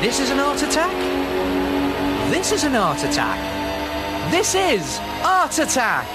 This is an art attack. This is an art attack. This is Art Attack.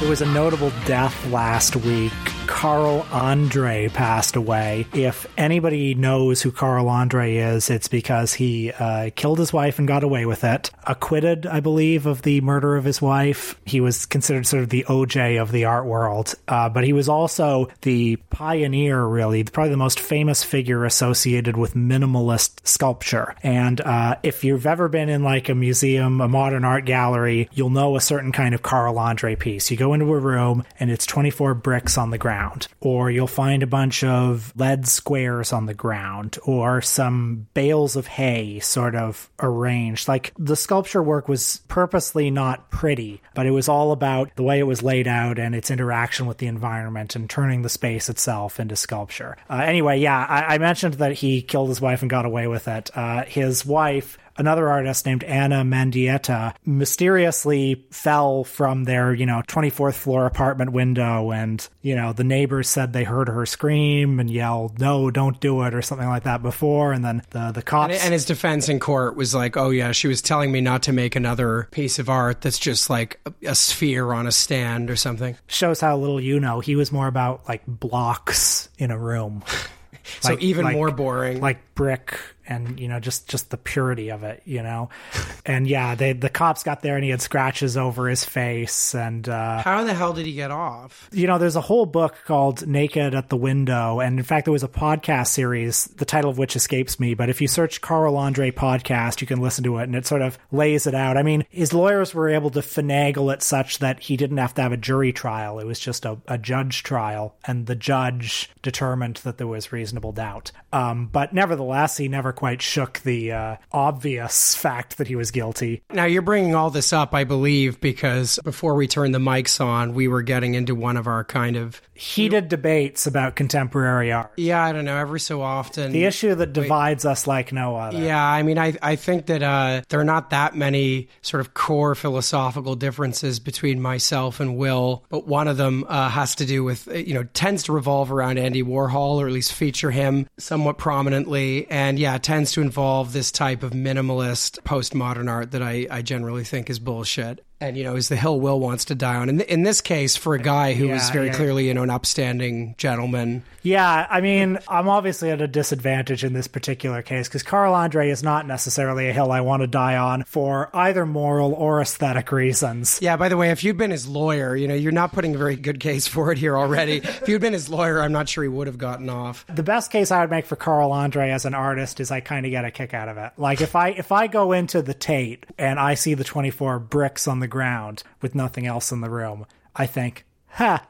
There was a notable death last week. Carl Andre passed away. If anybody knows who Carl Andre is, it's because he uh, killed his wife and got away with it. Acquitted, I believe, of the murder of his wife. He was considered sort of the OJ of the art world, uh, but he was also the pioneer, really, probably the most famous figure associated with minimalist sculpture. And uh, if you've ever been in like a museum, a modern art gallery, you'll know a certain kind of Carl Andre piece. You go into a room and it's 24 bricks on the ground or you'll find a bunch of lead squares on the ground, or some bales of hay sort of arranged. Like the sculpture work was purposely not pretty, but it was all about the way it was laid out and its interaction with the environment and turning the space itself into sculpture. Uh, anyway, yeah, I-, I, mentioned that he killed his wife and got away with it. Uh, his wife another artist named Ana Mendieta mysteriously fell from their, you know, 24th floor apartment window. And, you know, the neighbors said they heard her scream and yell, no, don't do it, or something like that before. And then the, the cops. And, and his defense in court was like, oh, yeah, she was telling me not to make another piece of art that's just like a, a sphere on a stand or something. Shows how little you know. He was more about like blocks in a room. so like, even like, more boring. Like brick and you know just just the purity of it you know? And yeah they the cops got there and he had scratches over his face and uh how the hell did he get off? you know there's a whole book called naked at the window. And in fact there was a podcast series the title of which escapes me but if you search carl andre podcast you can listen to it and it sort of lays it out. I mean his lawyers were able to finagle it such that he didn't have to have a jury trial. It was just a, a judge trial and the judge determined that there was reasonable doubt. Um, but nevertheless he never quite shook the uh, obvious fact that he was guilty. Now, you're bringing all this up, I believe, because before we turned the mics on, we were getting into one of our kind of heated debates about contemporary art. Yeah, I don't know. Every so often, the issue that divides Wait, us like no other. Yeah, I mean, I I think that uh, there are not that many sort of core philosophical differences between myself and Will, but one of them uh, has to do with you know tends to revolve around Andy Warhol, or at least feature him somewhat prominently, and yeah, tends to involve this type of minimalist postmodern art that I I generally think is bullshit and you know is the hill will wants to die on. In, in this case for a guy who yeah, was very yeah. clearly you know an upstanding gentleman. Yeah i mean i'm obviously at a disadvantage in this particular case because carl andre is not necessarily a hill i want to die on for either moral or aesthetic reasons. Yeah by the way if you'd been his lawyer you know you're not putting a very good case for it here already. If you'd been his lawyer i'm not sure he would have gotten off. The best case i would make for carl andre as an artist is i kind of get a kick out of it. Like if i if i go into the tate and i see the 24 bricks on the ground with nothing else in the room, I think, ha,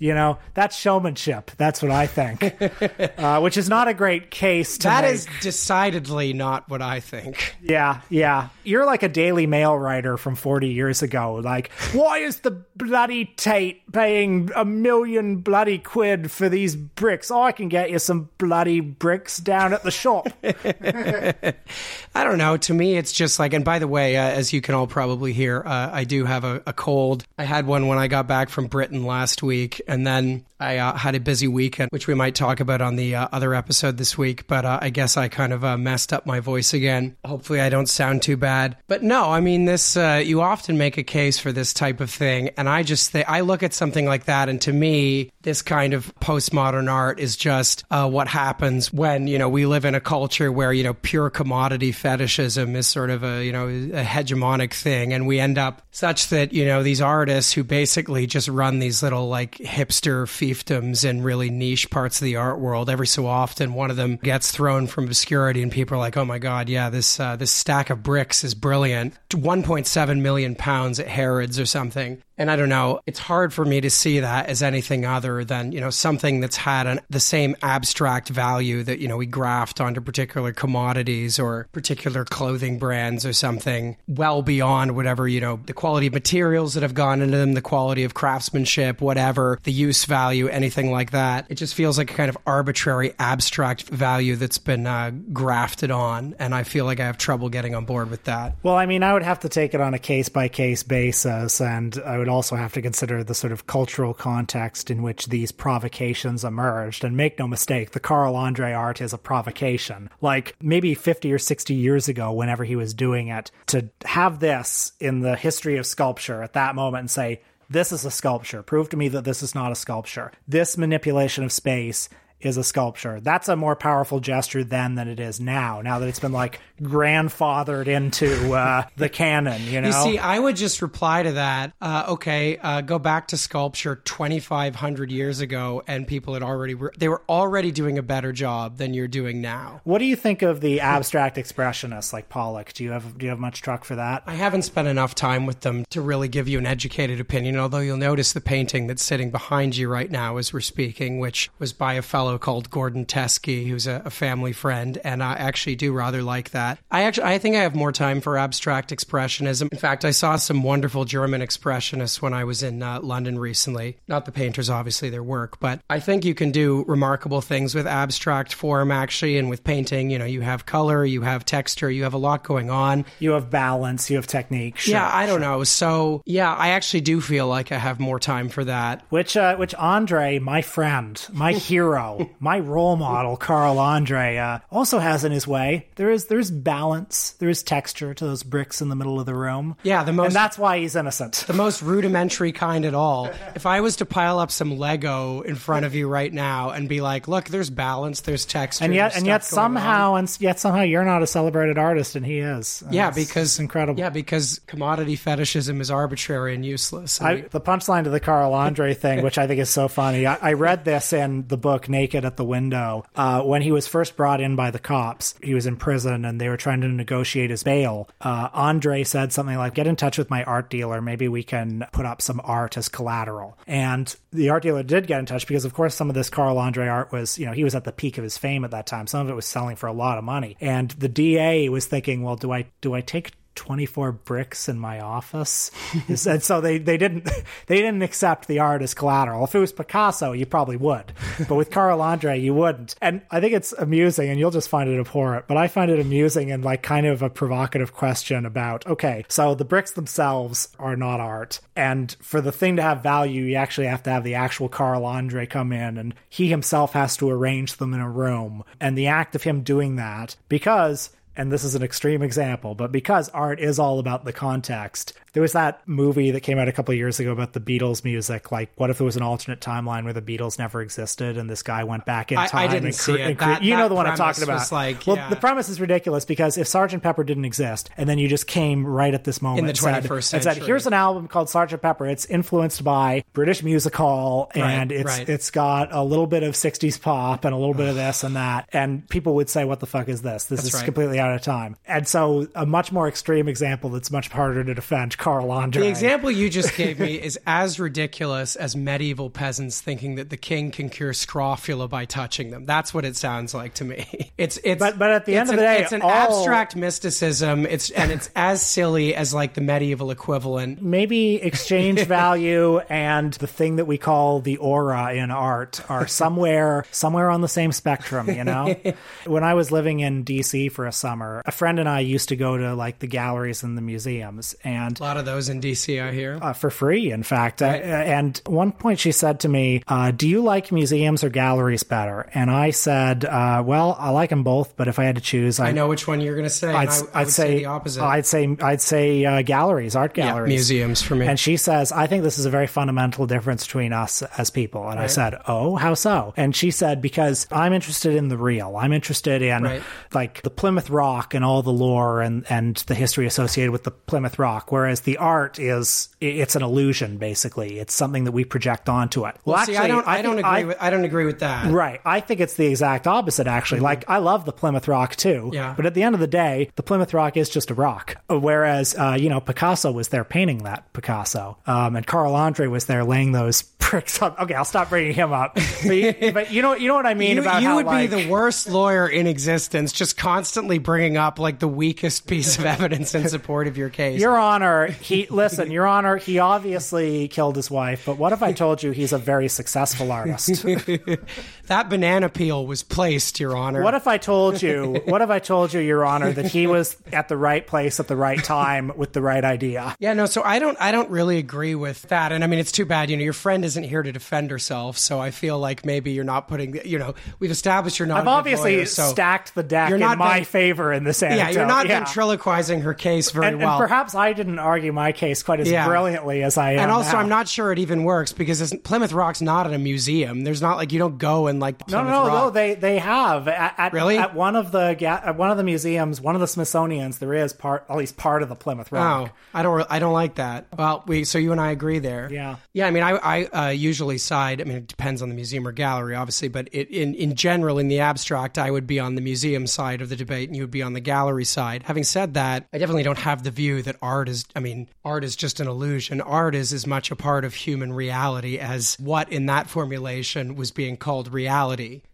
you know, that's showmanship. That's what I think. uh, which is not a great case to That make. is decidedly not what I think. Yeah, yeah. You're like a Daily Mail writer from 40 years ago. Like, why is the bloody Tate paying a million bloody quid for these bricks? Oh, I can get you some bloody bricks down at the shop. I don't know. To me, it's just like, and by the way, uh, as you can all probably hear, uh, I do have a, a cold. I had one when I got back from Britain last week and then I uh, had a busy weekend, which we might talk about on the uh, other episode this week. But uh, I guess I kind of uh, messed up my voice again. Hopefully, I don't sound too bad. But no, I mean, this uh, you often make a case for this type of thing, and I just think I look at something like that, and to me, this kind of postmodern art is just uh, what happens when you know we live in a culture where you know pure commodity fetishism is sort of a you know a hegemonic thing, and we end up such that you know these artists who basically just run these little like hipster fiefdoms in really niche parts of the art world. Every so often, one of them gets thrown from obscurity, and people are like, "Oh my god, yeah, this uh, this stack of bricks is brilliant." 1.7 million pounds at Harrods or something. And I don't know, it's hard for me to see that as anything other than, you know, something that's had an, the same abstract value that, you know, we graft onto particular commodities or particular clothing brands or something well beyond whatever, you know, the quality of materials that have gone into them, the quality of craftsmanship, whatever, the use value, anything like that. It just feels like a kind of arbitrary abstract value that's been uh, grafted on. And I feel like I have trouble getting on board with that. Well, I mean, I would have to take it on a case by case basis and I would also have to consider the sort of cultural context in which these provocations emerged. And make no mistake, the Carl Andre art is a provocation. Like maybe 50 or 60 years ago, whenever he was doing it, to have this in the history of sculpture at that moment and say, this is a sculpture. Prove to me that this is not a sculpture. This manipulation of space is a sculpture. That's a more powerful gesture then than it is now. Now that it's been like grandfathered into uh, the canon, you know. You see, I would just reply to that. Uh, okay, uh, go back to sculpture 2,500 years ago, and people had already they were already doing a better job than you're doing now. What do you think of the abstract expressionists like Pollock? Do you have do you have much truck for that? I haven't spent enough time with them to really give you an educated opinion. Although you'll notice the painting that's sitting behind you right now as we're speaking, which was by a fellow called Gordon Teskey, who's a, a family friend, and I actually do rather like that. I actually I think I have more time for abstract expressionism. In fact, I saw some wonderful German expressionists when I was in uh, London recently. Not the painters, obviously, their work, but I think you can do remarkable things with abstract form actually, and with painting. You know, you have color, you have texture, you have a lot going on. You have balance, you have technique. Sure, yeah, I don't sure. know. So yeah, I actually do feel like I have more time for that. Which, uh, which Andre, my friend, my hero, my role model, Carl Andre, uh, also has in his way. There is there's balance, there is texture to those bricks in the middle of the room. Yeah, the most and that's why he's innocent. the most rudimentary kind at all. If I was to pile up some Lego in front of you right now and be like, "Look, there's balance, there's texture," and yet, and yet going on." somehow, and yet somehow, you're not a celebrated artist, and he is. Uh, Yeah, because incredible. Yeah, because commodity fetishism is arbitrary and useless. And I, we- the punchline to the Carl Andre thing, which I think is so funny, I, I read this in the book Naked at the Window. Uh, when he was first brought in by the cops, he was in prison and they were trying to negotiate his bail. Uh, Andre said something like, Get in touch with my art dealer. Maybe we can put up some art as collateral. And the art dealer did get in touch because, of course, some of this Carl Andre art was, you know, he was at the peak of his fame at that time. Some of it was selling for a lot of money. And the DA was thinking, Well, do I, do I take 24 bricks in my office. And so they, they didn't they didn't accept the art as collateral. If it was picasso you probably would but with carl andre you wouldn't. And i think it's amusing and you'll just find it abhorrent but i find it amusing and like kind of a provocative question about okay so the bricks themselves are not art and for the thing to have value you actually have to have the actual carl andre come in and he himself has to arrange them in a room. And the act of him doing that because and this is an extreme example, but because art is all about the context, there was that movie that came out a couple of years ago about the Beatles music. Like, what if there was an alternate timeline where the Beatles never existed and this guy went back in I- I time? didn't and see it. and That- you know the one I'm talking about. like, well, yeah. the premise is ridiculous because if Sergeant Pepper didn't exist and then you just came right at this moment In the and said- 21st and said, "Here's an album called Sergeant Pepper. It's influenced by British music hall and Right, it's right. it's got a little bit of 60s pop and a little bit of this and that." And people would say, "What the fuck is this? This is right. completely out of time." And so, a much more extreme example that's much harder to defend, Carl Andre. the example you just gave me is as ridiculous as medieval peasants thinking that the king can cure scrofula by touching them. That's what it sounds like to me. It's it's But- but at the end of an- the day, it's an all- abstract mysticism. It's and it's as silly as like the medieval equivalent. maybe exchange value and the thing that we call the aura in art are somewhere somewhere on the same spectrum you know when i was living in dc for a summer a friend and i used to go to like the galleries and the museums and lot of those in DC, I hear. uh, for free, in fact. Uh, and one point she said to me, uh, Do you like museums or galleries better? And I said, uh, Well, I like them both, but if I had to choose, I know which one you're going to say. I'd, I, I I'd would say, the opposite. I'd say I'd say uh, galleries, art yeah, galleries, museums for me. And she says, I think this is a very fundamental difference between us as people. And I said, Oh, how so? And she said, Because I'm interested in the real. I'm interested in Right. like the Plymouth Rock and all the lore and, and the history associated with the Plymouth Rock. Whereas the art is it's an illusion, basically. It's something that we project onto it. Well, See, I don't. I, don't think agree with. I don't agree with that. Right. I think it's the exact opposite, actually. Like, I love the Plymouth Rock too. Yeah. But at the end of the day, the Plymouth Rock is just a rock. Whereas, uh, you know, Picasso was there painting that Picasso. Um, and Carl Andre was there laying those brings up. Okay, I'll stop bringing him up. But you, but you know, you know what I mean You, about you how would like, be the worst lawyer in existence, just constantly bringing up like the weakest piece of evidence in support of your case. Your Honor, he listen, Your Honor, he obviously killed his wife, but what if I told you he's a very successful artist? that banana peel was placed, Your Honor. What if I told you, what if I told you, Your Honor, that he was at the right place at the right time with the right idea? Yeah, no. So I don't, I don't really agree with that. And I mean, it's too bad. You know, your friend isn't here to defend herself, so I feel like maybe you're not putting. You know, we've established you're not. I've obviously lawyer, so stacked the deck you're in my ven- favor in this Yeah, anecdote. you're not yeah. ventriloquizing her case very And, and well. perhaps I didn't argue my case quite as Yeah. brilliantly as I am. and also, now. I'm not sure it even works because Plymouth Rock's not in a museum. There's not like you don't go and like No, no, Rock. no. They they have at, at Really? at one of the at one of the museums, one of the Smithsonian's. There is part at least part of the Plymouth Rock. Oh, I don't. I don't like that. Well, we. So you and I agree there. Yeah. Yeah. I mean, I, I uh, usually side. I mean, it depends on the museum or gallery, obviously, but it, in in general, in the abstract, I would be on the museum side of the debate, and you would be on the gallery side. Having said that, I definitely don't have the view that art is. I mean, art is just an illusion. Art is as much a part of human reality as what in that formulation was being called reality.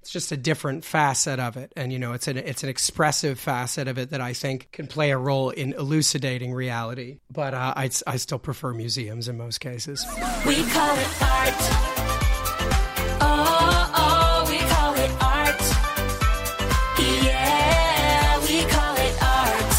It's just a different facet of it, and you know, it's an it's an expressive facet of it that I think can play a role in elucidating reality. But uh, I I still prefer museums in most cases. We call it art. Oh, oh, we call it art. Yeah, we call it art.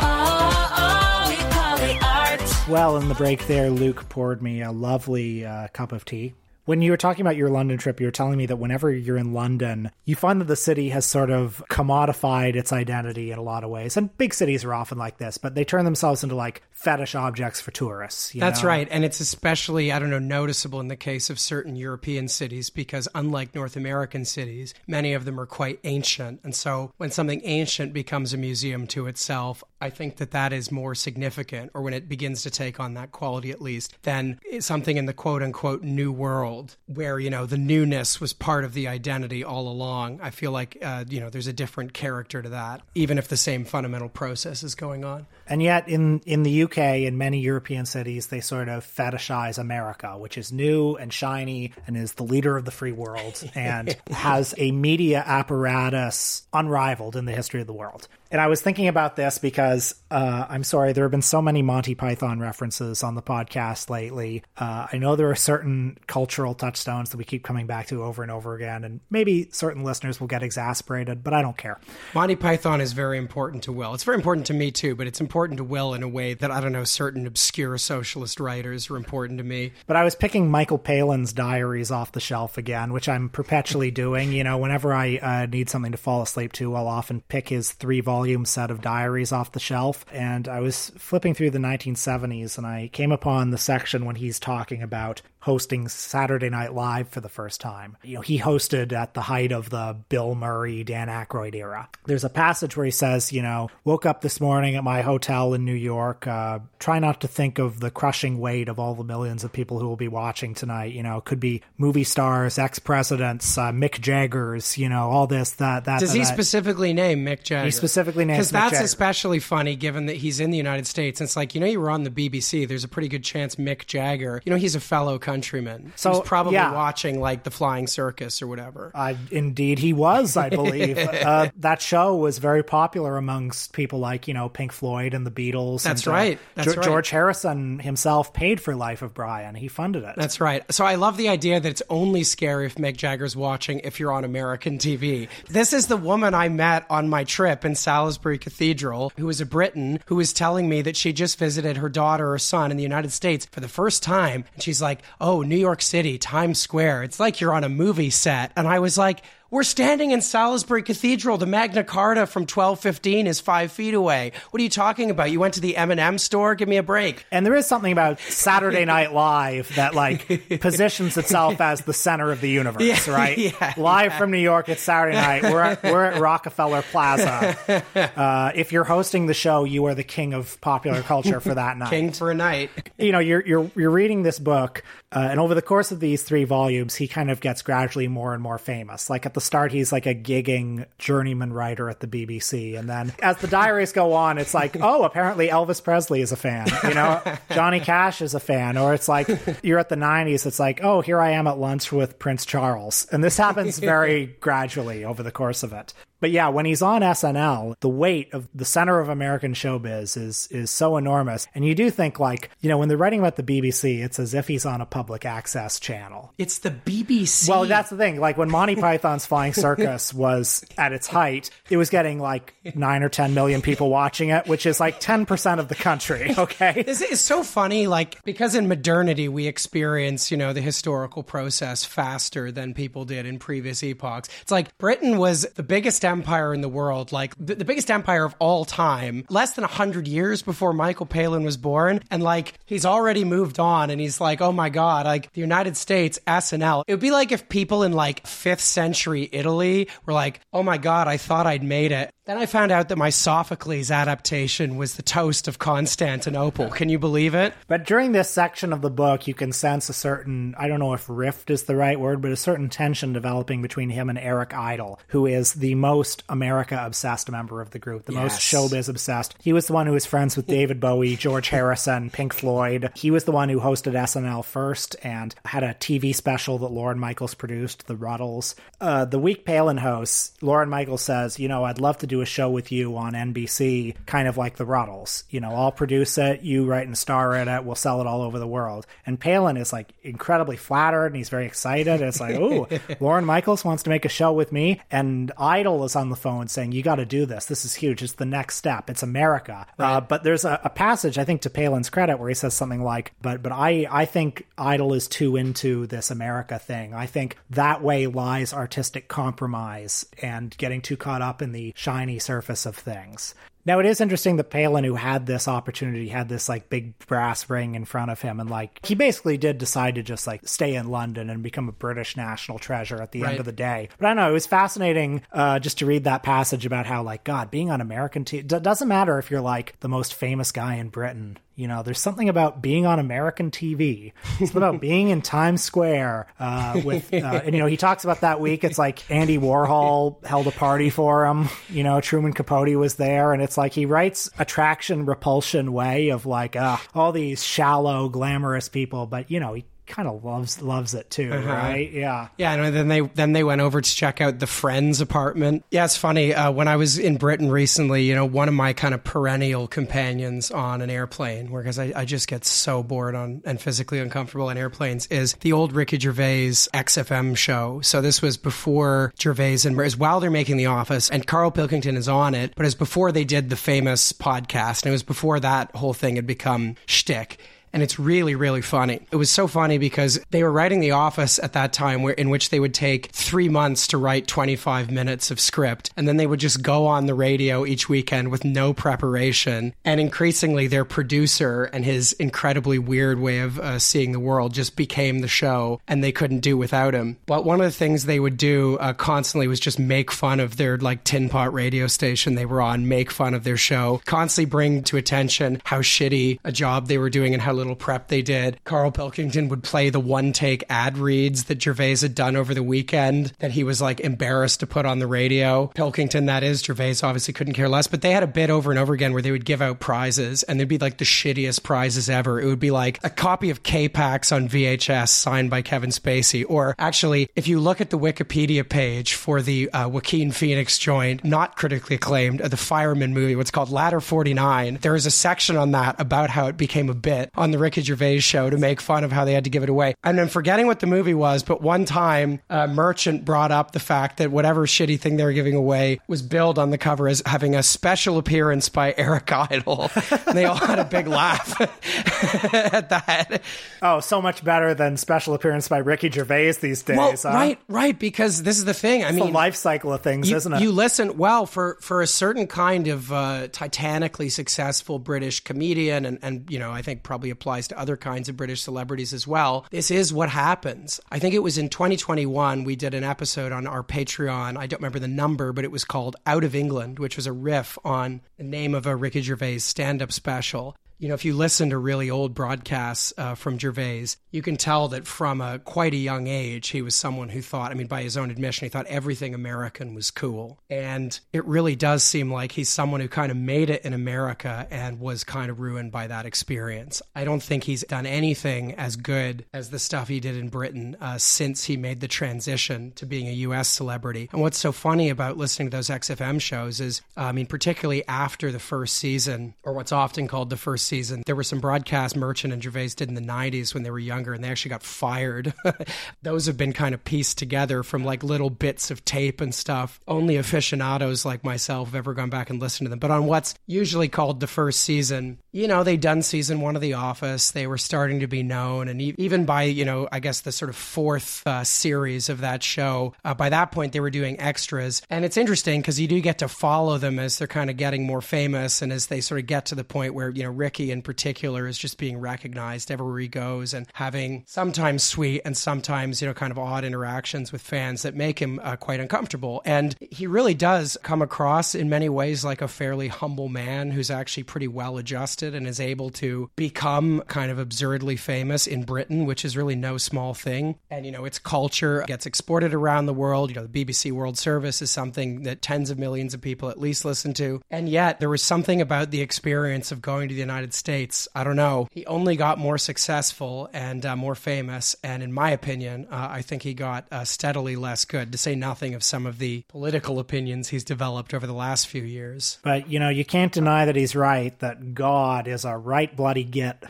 Oh, oh, we call it art. Well, in the break there, Luke poured me a lovely uh, cup of tea. When you were talking about your London trip, you were telling me that whenever you're in London, you find that the city has sort of commodified its identity in a lot of ways. And big cities are often like this, but they turn themselves into like fetish objects for tourists. you That's know? right. And it's especially, I don't know, noticeable in the case of certain European cities because, unlike North American cities, many of them are quite ancient. And so, when something ancient becomes a museum to itself, I think that that is more significant, or when it begins to take on that quality at least, than something in the quote unquote new world, where, you know, the newness was part of the identity all along. I feel like, uh, you know, there's a different character to that, even if the same fundamental process is going on. And yet, in, in the UK in many European cities, they sort of fetishize America, which is new and shiny and is the leader of the free world and has a media apparatus unrivaled in the history of the world. And I was thinking about this because uh, I'm sorry, there have been so many Monty Python references on the podcast lately. Uh, I know there are certain cultural touchstones that we keep coming back to over and over again, and maybe certain listeners will get exasperated, but I don't care. Monty Python is very important to Will. It's very important to me too, but it's important to Will in a way that I don't know certain obscure socialist writers are important to me. But I was picking Michael Palin's diaries off the shelf again, which I'm perpetually doing. You know, whenever I uh, need something to fall asleep to, I'll often pick his three volume set of diaries off the shelf. And I was flipping through the 1970s and I came upon the section when he's talking about hosting Saturday Night Live for the first time. You know, he hosted at the height of the Bill Murray, Dan Aykroyd era. There's a passage where he says, you know, woke up this morning at my hotel in New York, uh, try not to think of the crushing weight of all the millions of people who will be watching tonight. You know, it could be movie stars, ex presidents, uh, Mick Jaggers, you know, all this, that, that. Does that, he that. specifically name Mick Jagger? He specifically names because that's Jagger. especially funny given that he's in the United States. It's like you know you were on the BBC. There's a pretty good chance Mick Jagger, you know, he's a fellow countryman. So, he's probably yeah. watching like the Flying Circus or whatever. Uh, indeed, he was, I believe. uh, that show was very popular amongst people like, you know, Pink Floyd and the Beatles. That's and, uh, right. That's Ge- right. George Harrison himself paid for Life of Brian. He funded it. That's right. So I love the idea that it's only scary if Mick Jagger's watching if you're on American TV. This is the woman I met on my trip in Salisbury Cathedral, who is a Briton, who was telling me that she just visited her daughter or son in the United States for the first time. And she's like, Oh, New York City, Times Square. It's like you're on a movie set. And I was like, we're standing in Salisbury Cathedral. The Magna Carta from 1215 is five feet away. What are you talking about? You went to the M&M store? Give me a break. And there is something about Saturday Night Live that like positions itself as the center of the universe, Yeah, right? yeah, Live from New York, it's Saturday night. We're at, we're at Rockefeller Plaza. Uh, if you're hosting the show, you are the king of popular culture for that night. King for a night. you know you're you're you're reading this book uh, and over the course of these three volumes he kind of gets gradually more and more famous like at the start, he's like a gigging journeyman writer at the BBC. And then as the diaries go on, it's like, oh, apparently Elvis Presley is a fan. You know, Johnny Cash is a fan. Or it's like you're at the 90s, it's like, oh, here I am at lunch with Prince Charles. And this happens very gradually over the course of it. But yeah, when he's on SNL, the weight of the center of American showbiz is is so enormous. And you do think like, you know, when they're writing about the BBC, it's as if he's on a public access channel. It's the BBC. Well, that's the thing. Like when Monty Python's Flying Circus was at its height, it was getting like nine or 10 million people watching it, which is like 10% of the country. Okay. It's, it's so funny, like, because in modernity we experience, you know, the historical process faster than people did in previous epochs. It's like Britain was the biggest empire in the world, like the, the biggest empire of all time, less than 100 years before Michael Palin was born. And like, he's already moved on and he's like, oh my God, like the United States, SNL. It would be like if people in like 5th century Italy were like, oh my God, I thought I'd made it. Then I found out that my Sophocles adaptation was the toast of Constantinople. Can you believe it? But during this section of the book, you can sense a certain, I don't know if rift is the right word, but a certain tension developing between him and Eric Idle, who is the most America obsessed member of the group, the most showbiz obsessed. He was the one who was friends with David Bowie, George Harrison, Pink Floyd. He was the one who hosted SNL first and had a TV special that Lorne Michaels produced, The Rutles. Uh, the week Palin hosts, Lorne Michaels says, You know, I'd love to do a show with you on NBC, kind of like The Rutles. You know, I'll produce it, you write and star in it, we'll sell it all over the world. And Palin is like incredibly flattered and he's very excited. It's like, oh, Lorne Michaels wants to make a show with me. And Idle is on the phone saying, You got to do this. This is huge. It's the next step. It's America. Uh, but there's a, a passage, I think, to Palin's credit, where he says something like, "But but I I think Idle is too into this America thing. I think that way lies artistic compromise and getting too caught up in the shiny surface of things." Now it is interesting that Palin, who had this opportunity, had this like big brass ring in front of him, and like he basically did decide to just like stay in London and become a British national treasure at the Right. end of the day. But I don't know, it was fascinating uh, just to read that passage about how like God being on American TV doesn't matter if you're like the most famous guy in Britain. You know, there's something about being on American TV. It's about being in Times Square uh, with, uh, and you know, he talks about that week. It's like Andy Warhol held a party for him. You know, Truman Capote was there, and it's like he writes attraction repulsion way of like uh, all these shallow, glamorous people, but you know, he kind of loves loves it too, right? Yeah. Yeah, and then they then they went over to check out the Friends apartment. Yeah, it's funny. Uh, when I was in Britain recently, you know, one of my kind of perennial companions on an airplane, because I, I just get so bored on and physically uncomfortable on airplanes, is the old Ricky Gervais XFM show. So this was before Gervais and is while they're making The Office, and Carl Pilkington is on it, but was before they did the famous podcast, and it was before that whole thing had become shtick and it's really really funny. It was so funny because they were writing the office at that time where in which they would take three months to write 25 minutes of script and then they would just go on the radio each weekend with no preparation and increasingly their producer and his incredibly weird way of uh, seeing the world just became the show and they couldn't do without him. But one of the things they would do uh, constantly was just make fun of their like tin pot radio station they were on make fun of their show constantly bring to attention how shitty a job they were doing and how little prep they did. Carl Pilkington would play the one take ad reads that Gervais had done over the weekend that he was like embarrassed to put on the radio. Pilkington, that is, Gervais obviously couldn't care less, but they had a bit over and over again where they would give out prizes and they'd be like the shittiest prizes ever. It would be like a copy of K-Pax on VHS signed by Kevin Spacey. Or actually, if you look at the Wikipedia page for the uh, Joaquin Phoenix joint, not critically acclaimed, uh, the Fireman movie, what's called Ladder 49, there is a section on that about how it became a bit on the Ricky Gervais show to make fun of how they had to give it away. And I'm forgetting what the movie was, but one time a Merchant brought up the fact that whatever shitty thing they were giving away was billed on the cover as having a special appearance by Eric Idle. and they all had a big laugh at that. Oh, so much better than special appearance by Ricky Gervais these days. Well, huh? right, right, because this is the thing. I It's the mean, life cycle of things, you, isn't it? you listen well for for a certain kind of uh, titanically successful British comedian, and and you know I think probably applies to other kinds of British celebrities as well. This is what happens. I think it was in 2021 we did an episode on our Patreon. I don't remember the number, but it was called "Out of England," which was a riff on the name of a Ricky Gervais stand-up special. You know, if you listen to really old broadcasts uh, from Gervais, you can tell that from a quite a young age, he was someone who thought, I mean, by his own admission, he thought everything American was cool. And it really does seem like he's someone who kind of made it in America and was kind of ruined by that experience. I don't think he's done anything as good as the stuff he did in Britain uh, since he made the transition to being a U.S. celebrity. And what's so funny about listening to those XFM shows is, uh, I mean, particularly after the first season, or what's often called the first season, there were some broadcasts Merchant and Gervais did in the 90s when they were younger, and they actually got fired. Those have been kind of pieced together from like little bits of tape and stuff. Only aficionados like myself have ever gone back and listened to them. But on what's usually called the first season, you know, they'd done season one of The Office. They were starting to be known. And even by, you know, I guess the sort of fourth uh, series of that show, uh, by that point, they were doing extras. And it's interesting because you do get to follow them as they're kind of getting more famous and as they sort of get to the point where, you know, Ricky in particular is just being recognized everywhere he goes and having sometimes sweet and sometimes, you know, kind of odd interactions with fans that make him uh, quite uncomfortable. And he really does come across in many ways like a fairly humble man who's actually pretty well adjusted and is able to become kind of absurdly famous in Britain, which is really no small thing. And, you know, its culture gets exported around the world. You know, the BBC World Service is something that tens of millions of people at least listen to. And yet, there was something about the experience of going to the United States. I don't know. He only got more successful and uh, more famous. And in my opinion, uh, I think he got uh, steadily less good, to say nothing of some of the political opinions he's developed over the last few years. But, you know, you can't deny that he's right, that God is a right bloody git.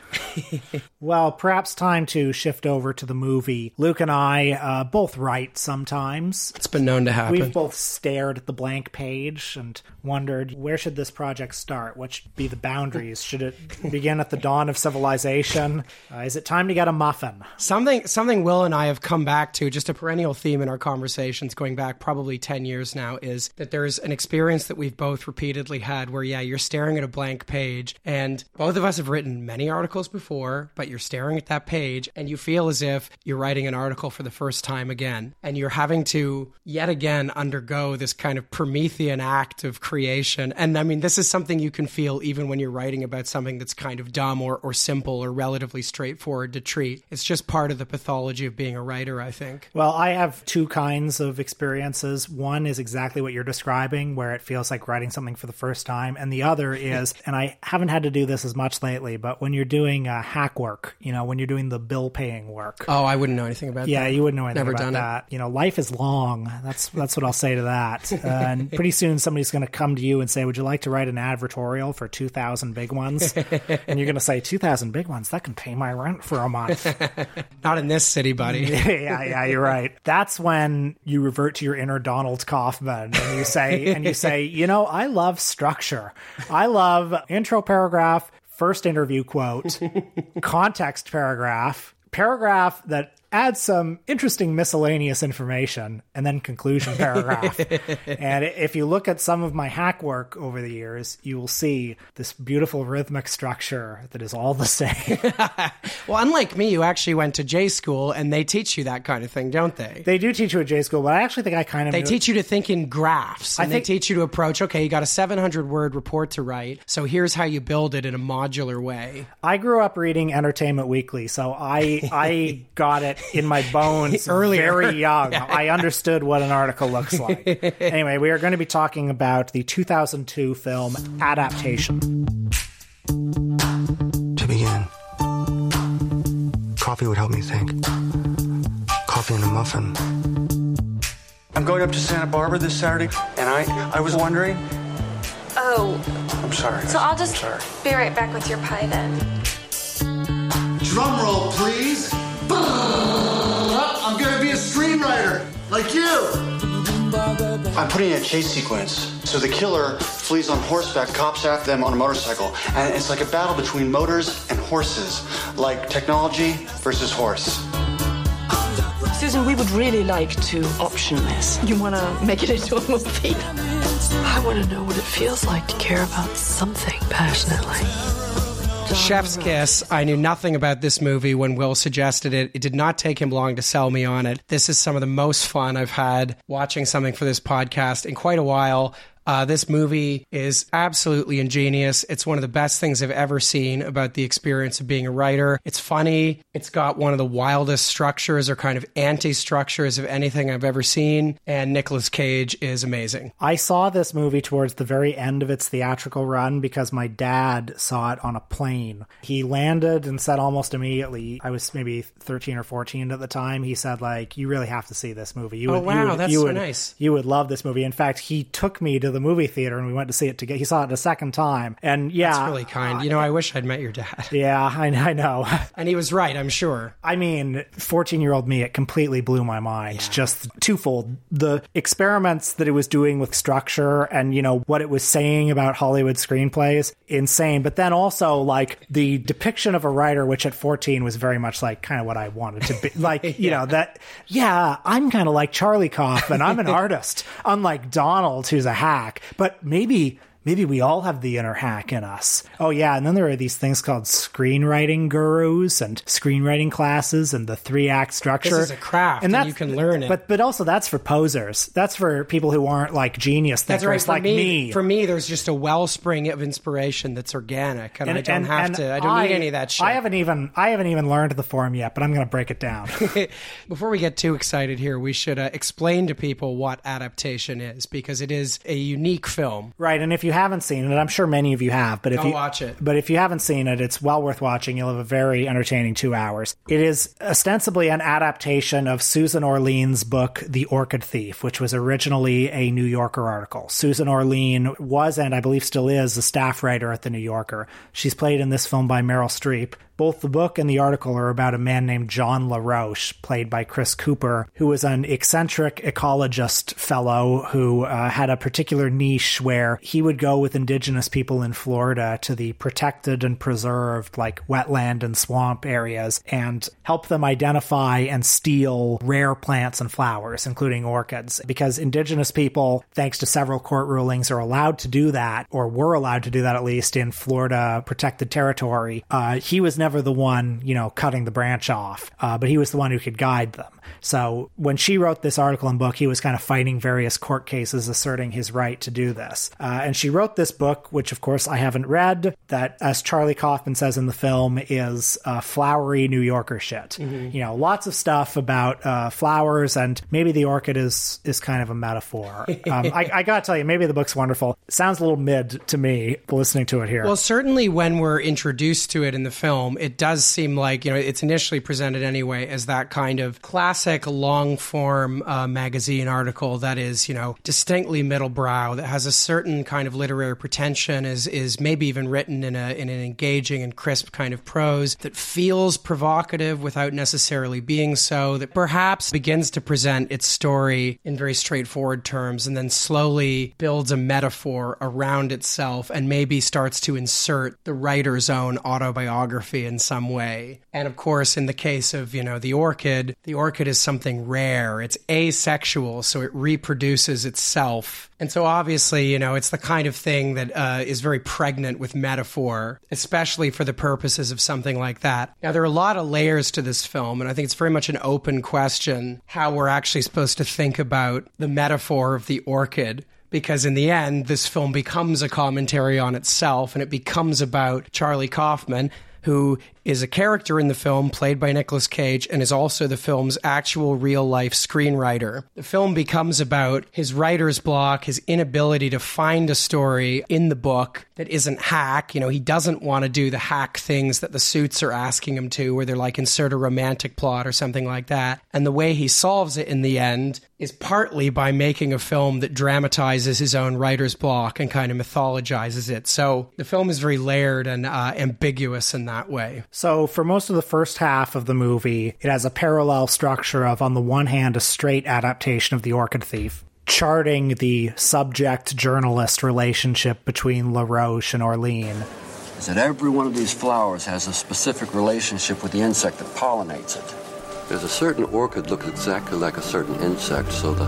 well, perhaps time to shift over to the movie. Luke and I uh, both write sometimes. It's been known to happen. We've both stared at the blank page and wondered where should this project start? What should be the boundaries? Should it begin at the dawn of civilization? Uh, is it time to get a muffin? Something something Will and I have come back to, just a perennial theme in our conversations going back probably 10 years now, is that there's an experience that we've both repeatedly had where, yeah, you're staring at a blank page, and both of us have written many articles before, but you're staring at that page and you feel as if you're writing an article for the first time again. And you're having to yet again undergo this kind of Promethean act of creation. And I mean, this is something you can feel even when you're writing about something that's kind of dumb or, or simple or relatively straightforward to treat. It's just part of the pathology of being a writer, I think. Well, I have two kinds of experiences. One is exactly what you're describing, where it feels like writing something for the first time. And the other is, and I haven't had to do this as much lately, but when you're doing uh, hack work, you know, when you're doing the bill paying work. Oh, I wouldn't know anything about that. Yeah, that. you wouldn't know anything Never about done it. that. You know, life is long. That's that's what I'll say to that. Uh, and pretty soon somebody's going to come to you and say, "Would you like to write an advertorial for 2000 big ones?" and you're going to say, "2000 big ones? That can pay my rent for a month." Not in this city, buddy. yeah, yeah, you're right. That's when you revert to your inner Donald Kaufman and you say and you say, "You know, I love structure. I love intro paragraph, first interview quote, context paragraph, paragraph that adds some interesting miscellaneous information, and then conclusion paragraph. and if you look at some of my hack work over the years, you will see this beautiful rhythmic structure that is all the same. well, unlike me, you actually went to J school and they teach you that kind of thing, don't they? they do teach you at J school, but I actually think I kind of They teach you to think in graphs, and think- they teach you to approach. Okay, you got a 700 word report to write, so here's how you build it in a modular way. I grew up reading Entertainment Weekly, so I I got it in my bones Earlier. very young. I understood what an article looks like. anyway, we are going to be talking about the 2002 film Adaptation. To begin, coffee would help me think. Coffee and a muffin. I'm going up to Santa Barbara this Saturday, and I, I was wondering. Oh, I'm sorry. so I'll just be right back with your pie then. Drum roll, please. I'm gonna be a screenwriter, like you. I'm putting in a chase sequence. So the killer flees on horseback, cops after them on a motorcycle, and it's like a battle between motors and horses, like technology versus horse. Susan, we would really like to option this. You want to make it into a movie? I want to know what it feels like to care about something passionately. Chef's Kiss. I knew nothing about this movie when Will suggested it. It did not take him long to sell me on it. This is some of the most fun I've had watching something for this podcast in quite a while. Uh, this movie is absolutely ingenious. It's one of the best things I've ever seen about the experience of being a writer. It's funny. It's got one of the wildest structures or kind of anti structures of anything I've ever seen. And Nicolas Cage is amazing. I saw this movie towards the very end of its theatrical run because my dad saw it on a plane. He landed and said almost immediately, I was maybe 13 or 14 at the time. He said, like, you really have to see this movie. You Oh, would, you wow, would- that's you so would- nice. You would love this movie. In fact, he took me to the movie theater and we went to see it together. He saw it a second time. And yeah. That's really kind. You uh, know, I wish I'd met your dad. Yeah, I, I know. And he was right, I'm sure. I mean, 14 year old me, it completely blew my mind. Just twofold. The experiments that it was doing with structure and, you know, what it was saying about Hollywood screenplays, insane. But then also, like, the depiction of a writer, which at 14 was very much like kind of what I wanted to be. Like, you know, that, yeah, I'm kind of like Charlie Kaufman. And I'm an artist, unlike Donald, who's a hack. But maybe. Maybe we all have the inner hack in us. Oh, yeah. And then there are these things called screenwriting gurus and screenwriting classes and the three act structure. This is a craft, and that's- you can learn it. But but also that's for posers. That's for people who aren't like genius That's thinkers right. For like me, me. for me, there's just a wellspring of inspiration that's organic, and, I don't and- have and to. I don't need any of that shit. I haven't even I haven't even learned the form yet, but I'm going to break it down. Before we get too excited here, we should uh, explain to people what adaptation is because it is a unique film. Right, and if you haven't seen it, I'm sure many of you have, but if you watch it. but if you haven't seen it, it's well worth watching. You'll have a very entertaining two hours. It is ostensibly an adaptation of Susan Orlean's book, The Orchid Thief, which was originally a New Yorker article. Susan Orlean was, and I believe still is, a staff writer at the New Yorker. She's played in this film by Meryl Streep. Both the book and the article are about a man named John LaRoche, played by Chris Cooper, who was an eccentric ecologist fellow who uh, had a particular niche where he would go with indigenous people in Florida to the protected and preserved, like wetland and swamp areas, and help them identify and steal rare plants and flowers, including orchids. Because indigenous people, thanks to several court rulings, are allowed to do that, or were allowed to do that at least in Florida protected territory. Uh, he was never the one, you know, cutting the branch off, uh, but he was the one who could guide them. So when she wrote this article and book, he was kind of fighting various court cases asserting his right to do this. Uh, and she wrote this book, which of course I haven't read, that, as Charlie Kaufman says in the film, is uh, flowery New Yorker shit. You know, lots of stuff about uh, flowers, and maybe the orchid is is kind of a metaphor. Um, I, I gotta tell you, maybe the book's wonderful. Sounds a little mid to me listening to it here. Well, certainly when we're introduced to it in the it does seem like, you know, it's initially presented anyway as that kind of classic long form uh, magazine article that is, you know, distinctly middle brow, that has a certain kind of literary pretension, is, is maybe even written in, a, in an engaging and crisp kind of prose that feels provocative without necessarily being so, that perhaps begins to present its story in very straightforward terms and then slowly builds a metaphor around itself and maybe starts to insert the writer's own autobiography in some way. And of course, in the case of, you know, the orchid, the orchid is something rare. It's asexual, so it reproduces itself. And so obviously, you know, it's the kind of thing that uh, is very pregnant with metaphor, especially for the purposes of something like that. Now, there are a lot of layers to this film, and I think it's very much an open question how we're actually supposed to think about the metaphor of the orchid because in the end, this film becomes a commentary on itself and it becomes about Charlie Kaufman, who is a character in the film played by Nicolas Cage and is also the film's actual real life screenwriter. The film becomes about his writer's block, his inability to find a story in the book that isn't hack. You know, he doesn't want to do the hack things that the suits are asking him to, where they're like insert a romantic plot or something like that. And the way he solves it in the end is partly by making a film that dramatizes his own writer's block and kind of mythologizes it. So the film is very layered and uh, ambiguous in that way. So, for most of the first half of the movie, it has a parallel structure of, on the one hand, a straight adaptation of The Orchid Thief, charting the subject journalist relationship between LaRoche and Orlean. Is that every one of these flowers has a specific relationship with the insect that pollinates it. There's a certain orchid looks exactly like a certain insect, so the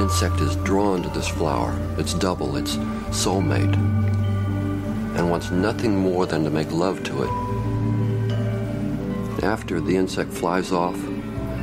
insect is drawn to this flower. It's double, it's soulmate, and wants nothing more than to make love to it. After the insect flies off,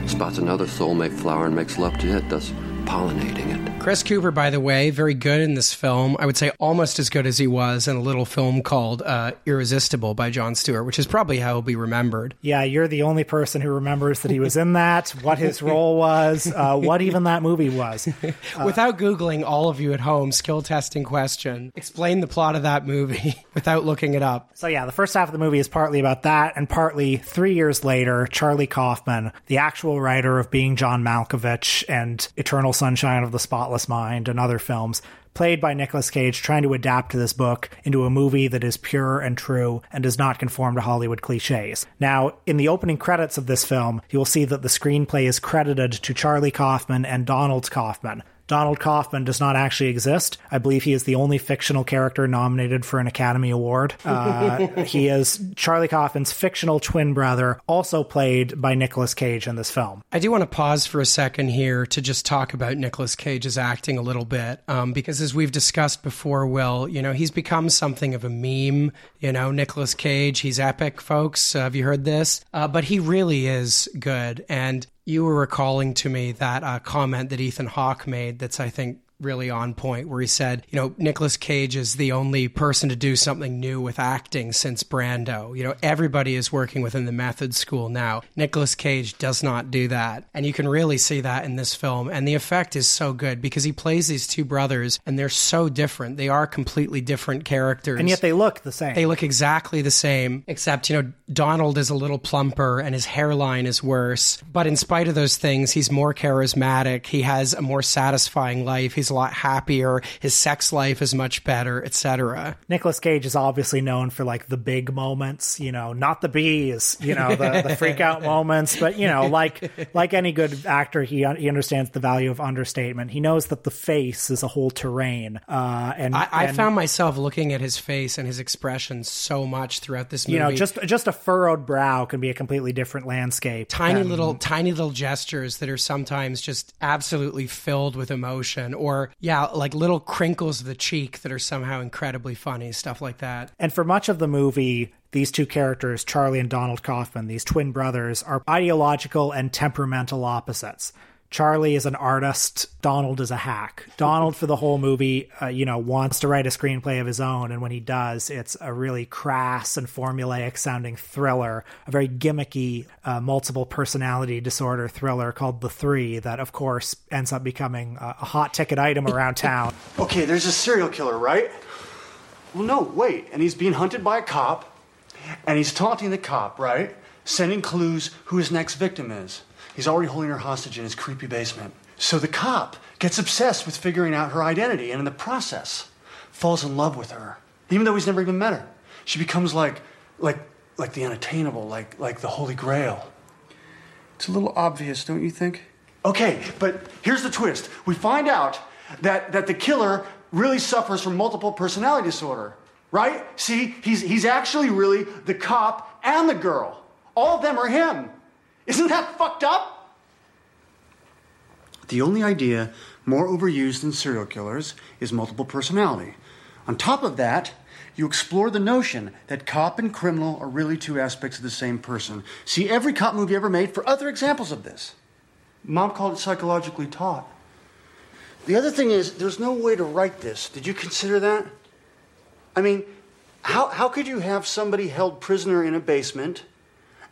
spots another soulmate flower and makes love to it, thus pollinating it. Chris Cooper, by the way, very good in this film. I would say almost as good as he was in a little film called uh, Irresistible by Jon Stewart, which is probably how he'll be remembered. Yeah, you're the only person who remembers that he was in that, what his role was, uh, what even that movie was. Without Googling, all of you at home, skill testing question, explain the plot of that movie without looking it up. So, yeah, the first half of the movie is partly about that, and partly three years later, Charlie Kaufman, the actual writer of Being John Malkovich and Eternal Sunshine of the Spotless Mind and other films, played by Nicolas Cage, trying to adapt this book into a movie that is pure and true and does not conform to Hollywood cliches. Now, in the opening credits of this film, you will see that the screenplay is credited to Charlie Kaufman and Donald Kaufman. Donald Kaufman does not actually exist. I believe he is the only fictional character nominated for an Academy Award. Uh, he is Charlie Kaufman's fictional twin brother, also played by Nicolas Cage in this film. I do want to pause for a second here to just talk about Nicolas Cage's acting a little bit, um, because as we've discussed before, Will, you know, he's become something of a meme. You know, Nicolas Cage, he's epic, folks. Uh, have you heard this? Uh, but he really is good. And you were recalling to me that uh, comment that Ethan Hawke made that's, I think, really on point where he said, you know, Nicolas Cage is the only person to do something new with acting since Brando. You know, everybody is working within the method school now. Nicolas Cage does not do that. And you can really see that in this film. And the effect is so good because he plays these two brothers and they're so different. They are completely different characters. And yet they look the same. They look exactly the same, except, you know, Donald is a little plumper and his hairline is worse. But in spite of those things, he's more charismatic. He has a more satisfying life. He's a lot happier. His sex life is much better, etc. Nicolas Cage is obviously known for like the big moments, you know, not the bees, you know, the, the freak out moments, but you know, like like any good actor, he he understands the value of understatement. He knows that the face is a whole terrain. Uh, and I, I and, found myself looking at his face and his expression so much throughout this movie. you know just just a furrowed brow can be a completely different landscape. tiny than- little tiny little gestures that are sometimes just absolutely filled with emotion or yeah like little crinkles of the cheek that are somehow incredibly funny stuff like that And for much of the movie, these two characters, Charlie and Donald Kaufman, these twin brothers, are ideological and temperamental opposites. Charlie is an artist. Donald is a hack. Donald, for the whole movie, uh, you know, wants to write a screenplay of his own, and when he does, it's a really crass and formulaic sounding thriller, a very gimmicky, uh, multiple personality disorder thriller called The Three, that of course ends up becoming a, a hot ticket item around town. Okay, there's a serial killer, right? Well, no, wait. And he's being hunted by a cop, and he's taunting the cop, right? Sending clues who his next victim is. He's already holding her hostage in his creepy basement. So the cop gets obsessed with figuring out her identity, and in the process, falls in love with her, even though he's never even met her. She becomes like, like, like the unattainable, like, like the Holy Grail. It's a little obvious, don't you think? Okay, but here's the twist. We find out that, that the killer really suffers from multiple personality disorder, right? See, he's, he's actually really the cop and the girl. All of them are him. Isn't that fucked up? The only idea more overused than serial killers is multiple personality. On top of that, you explore the notion that cop and criminal are really two aspects of the same person. See every cop movie ever made for other examples of this. Mom called it psychologically taut. The other thing is, there's no way to write this. Did you consider that? I mean, how, how could you have somebody held prisoner in a basement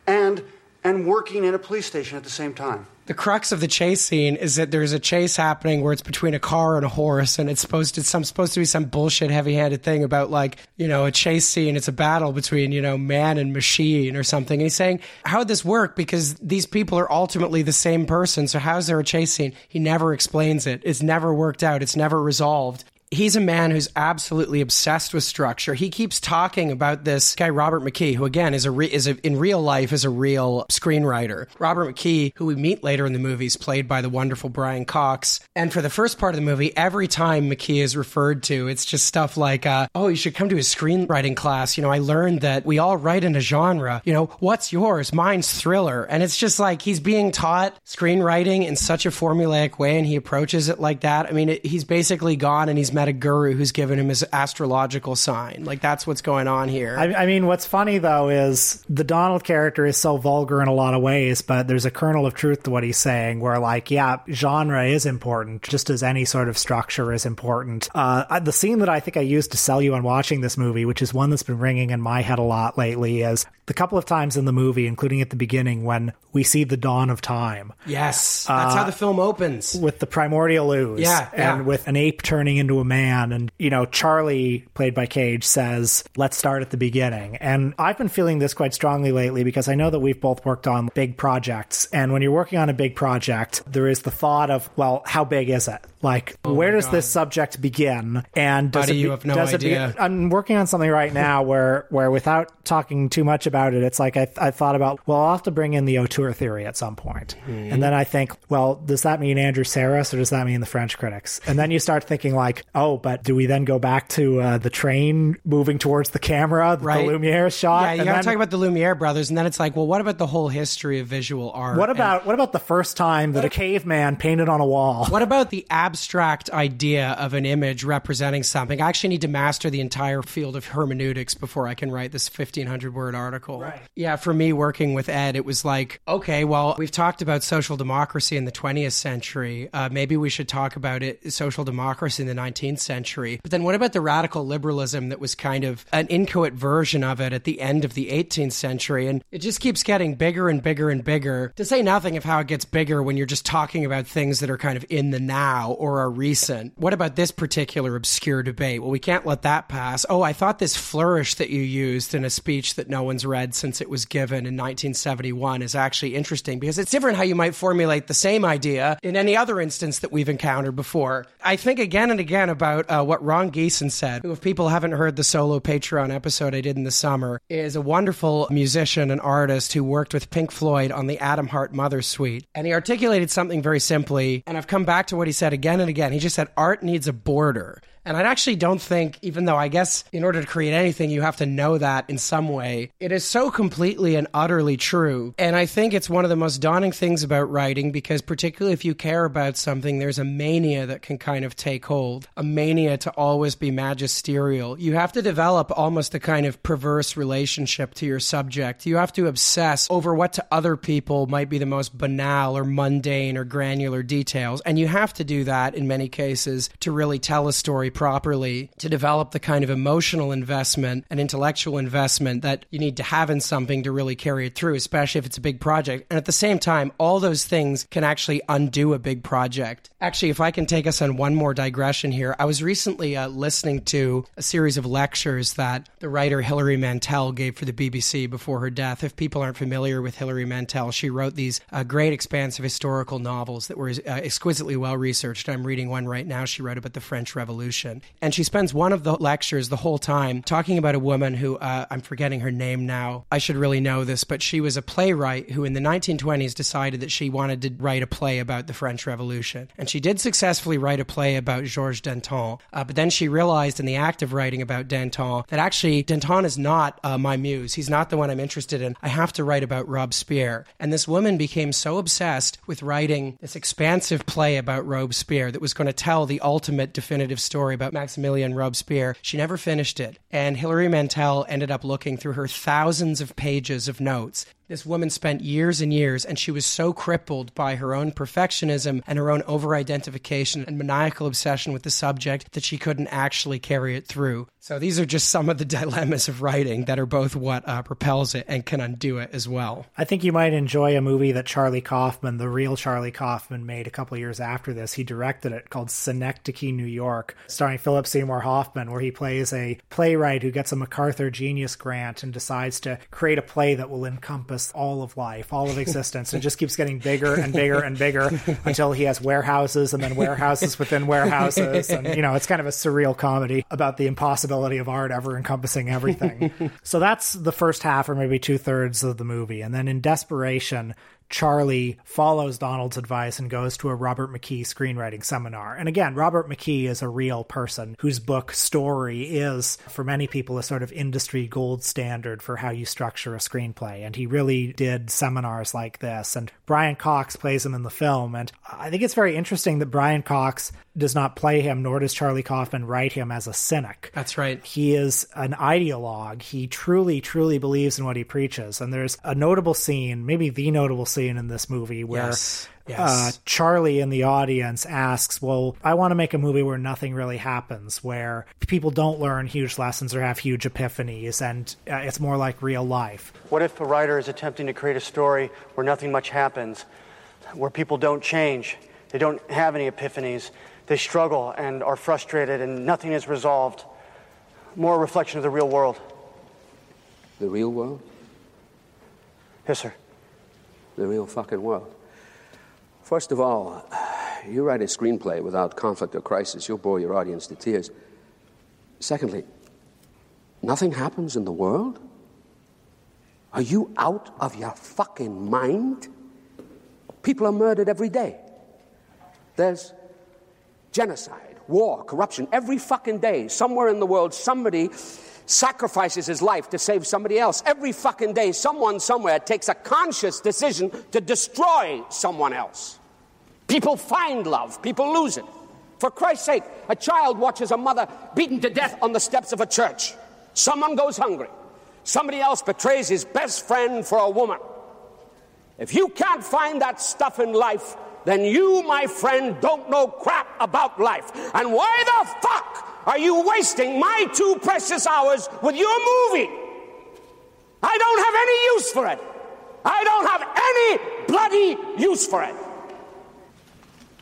and, and working in a police station at the same time? the crux of the chase scene is that there's a chase happening where it's between a car and a horse and it's supposed to some supposed to be some bullshit heavy-handed thing about like you know a chase scene. It's a battle between you know man and machine or something. And he's saying how would this work? Because these people are ultimately the same person. So how's there a chase scene? He never explains it. It's never worked out. It's never resolved he's a man who's absolutely obsessed with structure. He keeps talking about this guy Robert McKee, who again is a re- is a, in real life is a real screenwriter. Robert McKee, who we meet later in the movie, is played by the wonderful Brian Cox. And for the first part of the movie, every time McKee is referred to, it's just stuff like, uh, "Oh, you should come to his screenwriting class." You know, I learned that we all write in a genre. You know, what's yours? Mine's thriller, and it's just like he's being taught screenwriting in such a formulaic way, and he approaches it like that. I mean, it, he's basically gone and he's a guru who's given him his astrological sign. Like that's what's going on here. I, I mean, what's funny though is the Donald character is so vulgar in a lot of ways, but there's a kernel of truth to what he's saying. Where like, yeah, genre is important, just as any sort of structure is important. Uh, the scene that I think I used to sell you on watching this movie, which is one that's been ringing in my head a lot lately, is the couple of times in the movie, including at the beginning when we see the dawn of time. yes, that's Uh, how the film opens. with the primordial ooze Yeah, and yeah. with an ape turning into a man and you know charlie played by cage says let's start at the beginning and i've been feeling this quite strongly lately because i know that we've both worked on big projects and when you're working on a big project there is the thought of well how big is it like where does this subject begin? And does it you have no does it be- i'm working on something right now where where without talking too much about it it's like i, I thought about well i'll have to bring in the auteur theory at some point. Hmm. and then i think well does that mean andrew Sarris or does that mean the french critics? And then you start thinking like oh but do we then go back to uh, the train moving towards the camera Right. the lumiere shot? Yeah, you and got to talk about the Lumiere brothers, and then it's like, well, what about the whole history of visual art? what And- about what about the first time that a caveman painted on a wall? What about the abstract idea of an image representing something? I actually need to master the entire field of hermeneutics before I can write this 1500 word article. Right. Yeah, for me working with Ed, it was like, okay, well, we've talked about social democracy in the 20th century. Uh, maybe we should talk about it, social democracy in the 19th century. But then what about the radical liberalism that was kind of an inchoate version of it at the end of the 18th century? And it just keeps getting bigger and bigger and bigger, to say nothing of how it gets bigger when you're just talking about things that are kind of in the now or are recent. What about this particular obscure debate? Well, we can't let that pass. Oh, I thought this flourish that you used in a speech that no one's read since it was given in 1971 is actually interesting because it's different how you might formulate the same idea in any other instance that we've encountered before. I think again and again about uh, what Ron Geesin said, if people haven't heard the solo Patreon episode I did in the summer, is a wonderful musician and artist who worked with Pink Floyd on the Atom Heart Mother Suite. And he articulated something very simply, and I've come back to what he said again and again. He just said, art needs a border. And I actually don't think, even though I guess in order to create anything, you have to know that in some way, it is so completely and utterly true. And I think it's one of the most daunting things about writing because, particularly if you care about something, there's a mania that can kind of take hold, a mania to always be magisterial. You have to develop almost a kind of perverse relationship to your subject. You have to obsess over what to other people might be the most banal or mundane or granular details. And you have to do that in many cases to really tell a story properly, to develop the kind of emotional investment and intellectual investment that you need to have in something to really carry it through, especially if it's a big project. And at the same time, all those things can actually undo a big project. Actually, if I can take us on one more digression here, I was recently uh, listening to a series of lectures that the writer Hilary Mantel gave for the BBC before her death. If people aren't familiar with Hilary Mantel, she wrote these uh, great, expansive historical novels that were uh, exquisitely well researched. I'm reading one right now. She wrote about the French Revolution. And she spends one of the lectures the whole time talking about a woman who, uh, I'm forgetting her name now. I should really know this, but she was a playwright who in the 1920s decided that she wanted to write a play about the French Revolution. And she did successfully write a play about Georges Danton. Uh, but then she realized in the act of writing about Danton that actually Danton is not uh, my muse. He's not the one I'm interested in. I have to write about Robespierre. And this woman became so obsessed with writing this expansive play about Robespierre that was going to tell the ultimate definitive story about Maximilian Robespierre. She never finished it. And Hilary Mantel ended up looking through her thousands of pages of notes this woman spent years and years, and she was so crippled by her own perfectionism and her own over identification and maniacal obsession with the subject that she couldn't actually carry it through. So, these are just some of the dilemmas of writing that are both what uh, propels it and can undo it as well. I think you might enjoy a movie that Charlie Kaufman, the real Charlie Kaufman, made a couple years after this. He directed it called Synecdoche, New York, starring Philip Seymour Hoffman, where he plays a playwright who gets a MacArthur Genius Grant and decides to create a play that will encompass all of life, all of existence, and just keeps getting bigger and bigger and bigger until he has warehouses and then warehouses within warehouses. And, you know, it's kind of a surreal comedy about the impossibility of art ever encompassing everything. so that's the first half or maybe two thirds of the movie. And then in desperation, Charlie follows Donald's advice and goes to a Robert McKee screenwriting seminar. And again, Robert McKee is a real person whose book Story is, for many people, a sort of industry gold standard for how you structure a screenplay. And he really did seminars like this. And Brian Cox plays him in the film. And I think it's very interesting that Brian Cox does not play him, nor does Charlie Kaufman write him as a cynic. That's right. He is an ideologue. He truly, truly believes in what he preaches. And there's a notable scene, maybe the notable scene in this movie, where Yes. Yes. uh, Charlie in the audience asks, Well, I want to make a movie where nothing really happens, where people don't learn huge lessons or have huge epiphanies, and uh, it's more like real life. What if a writer is attempting to create a story where nothing much happens, where people don't change, they don't have any epiphanies, they struggle and are frustrated and nothing is resolved? More a reflection of the real world. The real world? Yes, sir. The real fucking world. First of all, you write a screenplay without conflict or crisis, you'll bore your audience to tears. Secondly, nothing happens in the world? Are you out of your fucking mind? People are murdered every day. There's genocide, war, corruption. Every fucking day, somewhere in the world, somebody sacrifices his life to save somebody else. Every fucking day, someone somewhere takes a conscious decision to destroy someone else. People find love, people lose it. For Christ's sake, a child watches a mother beaten to death on the steps of a church. Someone goes hungry. Somebody else betrays his best friend for a woman. If you can't find that stuff in life, then you, my friend, don't know crap about life. And why the fuck are you wasting my two precious hours with your movie? I don't have any use for it. I don't have any bloody use for it.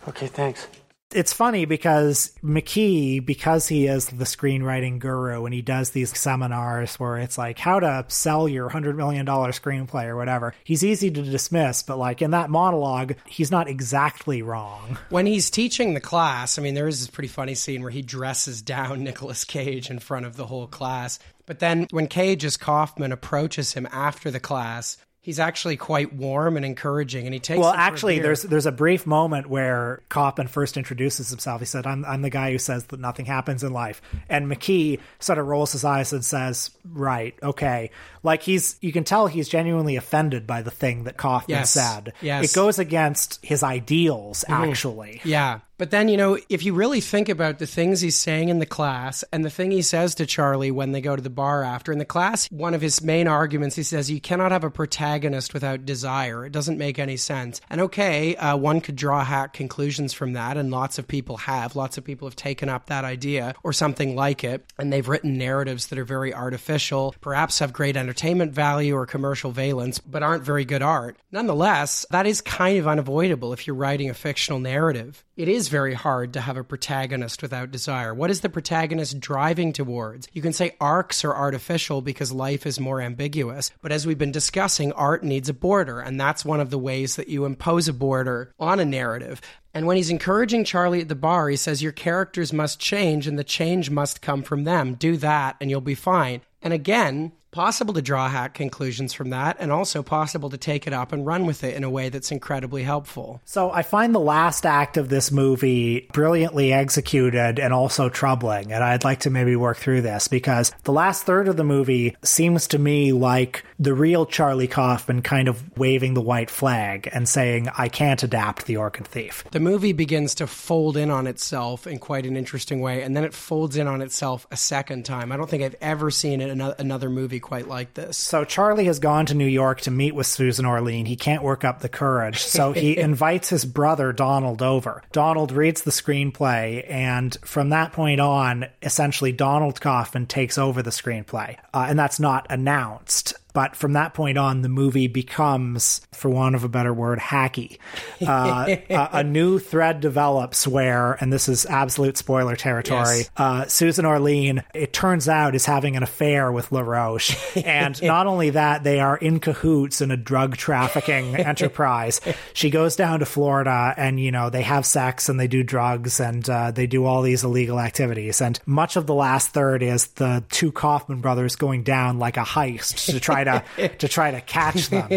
Okay, thanks. It's funny because McKee, because he is the screenwriting guru and he does these seminars where it's like how to sell your $100 million screenplay or whatever, he's easy to dismiss, but like in that monologue, he's not exactly wrong. When he's teaching the class, I mean, there is this pretty funny scene where he dresses down Nicolas Cage in front of the whole class. But then when Cage Kaufman approaches him after the class, he's actually quite warm and encouraging, and he takes. well, him for a actually, there's there's a brief moment where Kaufman first introduces himself. He said, "I'm I'm the guy who says that nothing happens in life," and McKee sort of rolls his eyes and says, "Right, okay." Like he's you can tell he's genuinely offended by the thing that Kaufman Yes, said. yes. It goes against his ideals, Mhm. actually. Yeah. But then, you know, if you really think about the things he's saying in the class and the thing he says to Charlie when they go to the bar after, in the class, one of his main arguments, he says, you cannot have a protagonist without desire. It doesn't make any sense. And okay, uh, one could draw hack conclusions from that, and lots of people have. Lots of people have taken up that idea or something like it, and they've written narratives that are very artificial, perhaps have great entertainment value or commercial valence, but aren't very good art. Nonetheless, that is kind of unavoidable if you're writing a fictional narrative. It is very hard to have a protagonist without desire. What is the protagonist driving towards? You can say arcs are artificial because life is more ambiguous, but as we've been discussing, art needs a border, and that's one of the ways that you impose a border on a narrative. And when he's encouraging Charlie at the bar, he says, Your characters must change, and the change must come from them. Do that, and you'll be fine. And again, possible to draw hack conclusions from that, and also possible to take it up and run with it in a way that's incredibly helpful. So I find the last act of this movie brilliantly executed and also troubling. And I'd like to maybe work through this because the last third of the movie seems to me like the real Charlie Kaufman kind of waving the white flag and saying, I can't adapt the Orchid Thief. The movie begins to fold in on itself in quite an interesting way, and then it folds in on itself a second time. I don't think I've ever seen it another movie quite like this. So Charlie has gone to New York to meet with Susan Orlean. He can't work up the courage. So he invites his brother Donald over. Donald reads the screenplay, and from that point on, essentially Donald Kaufman takes over the screenplay. Uh, and that's not announced. But from that point on, the movie becomes, for want of a better word, hacky. Uh, a, a new thread develops where, and this is absolute spoiler territory, Yes. uh, Susan Orlean, it turns out, is having an affair with LaRoche. And not only that, they are in cahoots in a drug trafficking enterprise. She goes down to Florida and, you know, they have sex and they do drugs and uh, they do all these illegal activities. And much of the last third is the two Kaufman brothers going down like a heist to try to to try to catch them.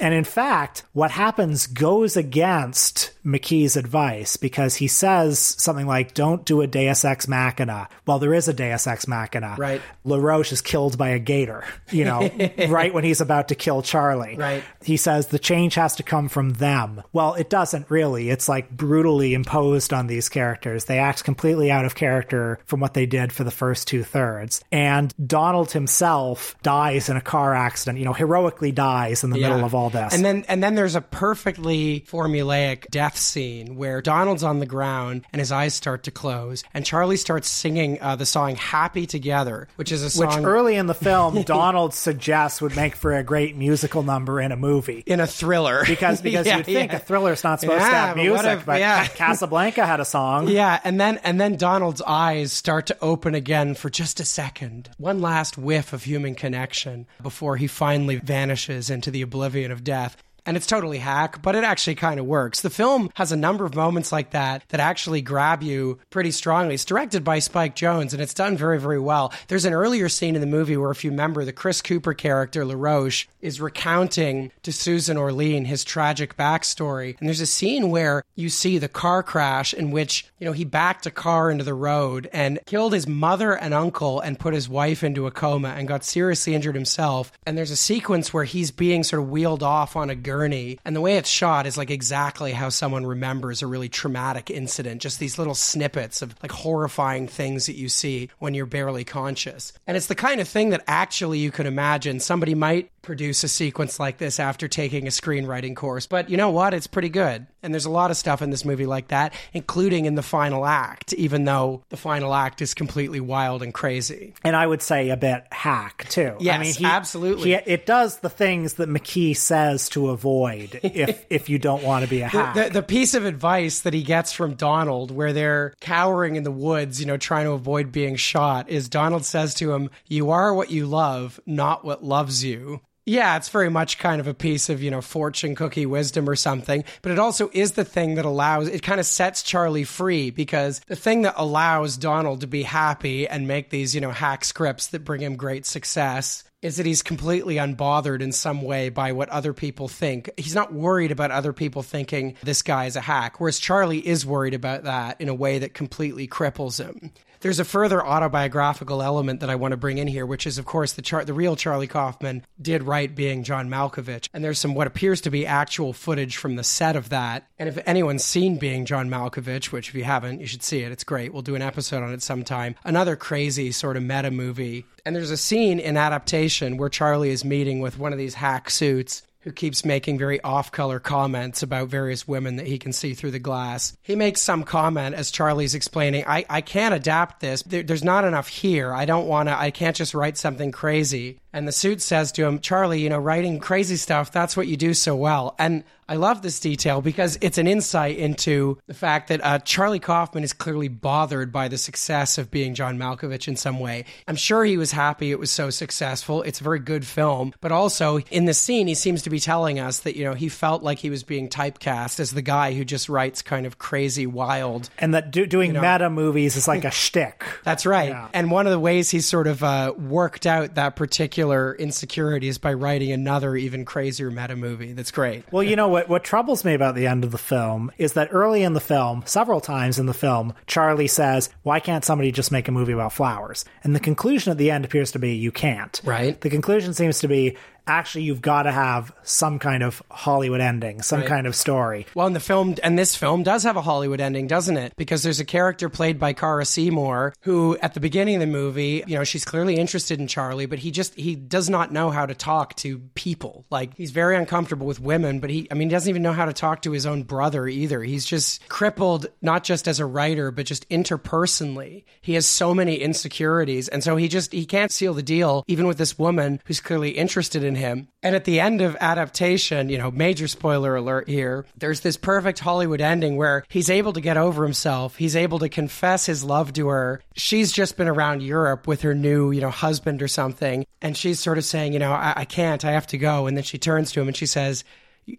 and in fact, what happens goes against McKee's advice because he says something like, "Don't do a Deus Ex Machina." Well, there is a Deus Ex Machina. Right. LaRoche is killed by a gator. You know, right when he's about to kill Charlie. Right. He says the change has to come from them. Well, it doesn't really. It's like brutally imposed on these characters. They act completely out of character from what they did for the first two thirds. And Donald himself dies in a car accident, you know, heroically dies in the Yeah. middle of all this. And then and then there's a perfectly formulaic death scene where Donald's on the ground and his eyes start to close, and Charlie starts singing uh, the song "Happy Together," which is a which song early in the film Donald suggests would make for a great musical number in a movie. in a thriller Because because Yeah, you'd think yeah. a thriller's not supposed to have but music, if- but. Casablanca had a song. Yeah, and then and then Donald's eyes start to open again for just a second. One last whiff of human connection before he finally vanishes into the oblivion of death. And it's totally hack, but it actually kind of works. The film has a number of moments like that that actually grab you pretty strongly. It's directed by Spike Jonze and it's done very, very well. There's an earlier scene in the movie where, if you remember, the Chris Cooper character, LaRoche, is recounting to Susan Orlean his tragic backstory. And there's a scene where you see the car crash in which, you know, he backed a car into the road and killed his mother and uncle and put his wife into a coma and got seriously injured himself. And there's a sequence where he's being sort of wheeled off on a gurney. And the way it's shot is like exactly how someone remembers a really traumatic incident. Just these little snippets of like horrifying things that you see when you're barely conscious. And it's the kind of thing that actually you could imagine somebody might produce a sequence like this after taking a screenwriting course. But you know what? It's pretty good. And there's a lot of stuff in this movie like that, including in the final act, even though the final act is completely wild and crazy. and I would say a bit hack too. I Yes, mean, he, absolutely. he- it does the things that McKee says to avoid if if you don't want to be a hack. The, the, the piece of advice that he gets from Donald, where they're cowering in the woods, you know, trying to avoid being shot, is Donald says to him, You are what you love, not what loves you. Yeah, it's very much kind of a piece of, you know, fortune cookie wisdom or something, but it also is the thing that allows, it kind of sets Charlie free because the thing that allows Donald to be happy and make these, you know, hack scripts that bring him great success is that he's completely unbothered in some way by what other people think. He's not worried about other people thinking this guy is a hack, whereas Charlie is worried about that in a way that completely cripples him. There's a further autobiographical element that I want to bring in here, which is, of course, the the real Charlie Kaufman did write being John Malkovich, and there's some what appears to be actual footage from the set of that. And if anyone's seen being John Malkovich, which if you haven't, you should see it. It's great. We'll do an episode on it sometime. Another crazy sort of meta movie. And there's a scene in adaptation where Charlie is meeting with one of these hack suits who keeps making very off color comments about various women that he can see through the glass. He makes some comment as Charlie's explaining, I, I can't adapt this. There, there's not enough here. I don't want to, I can't just write something crazy. And the suit says to him, Charlie, you know, writing crazy stuff, that's what you do so well. And I love this detail because it's an insight into the fact that uh, Charlie Kaufman is clearly bothered by the success of being John Malkovich in some way. I'm sure he was happy it was so successful. It's a very good film, but also in the scene, he seems to be telling us that you know he felt like he was being typecast as the guy who just writes kind of crazy, wild. and that do, doing know. meta movies is like a shtick. That's right. Yeah. And one of the ways he sort of uh, worked out that particular insecurity is by writing another even crazier meta movie. That's great. Well, you know what? What troubles me about the end of the film is that early in the film, several times in the film, Charlie says, "Why can't somebody just make a movie about flowers?" And the conclusion at the end appears to be, "You can't." Right. The conclusion seems to be, actually, you've got to have some kind of Hollywood ending, some Right. kind of story. Well, and the film, and this film does have a Hollywood ending, doesn't it? Because there's a character played by Cara Seymour who, at the beginning of the movie, you know, she's clearly interested in Charlie, but he just, he does not know how to talk to people. Like, he's very uncomfortable with women, but he, I mean, he doesn't even know how to talk to his own brother either. He's just crippled, not just as a writer, but just interpersonally. He has so many insecurities. And so he just, he can't seal the deal, even with this woman who's clearly interested in him. And at the end of adaptation, you know, major spoiler alert here, there's this perfect Hollywood ending where he's able to get over himself. He's able to confess his love to her. She's just been around Europe with her new, you know, husband or something. And she's sort of saying, you know, I, I can't, I have to go. And then she turns to him and she says,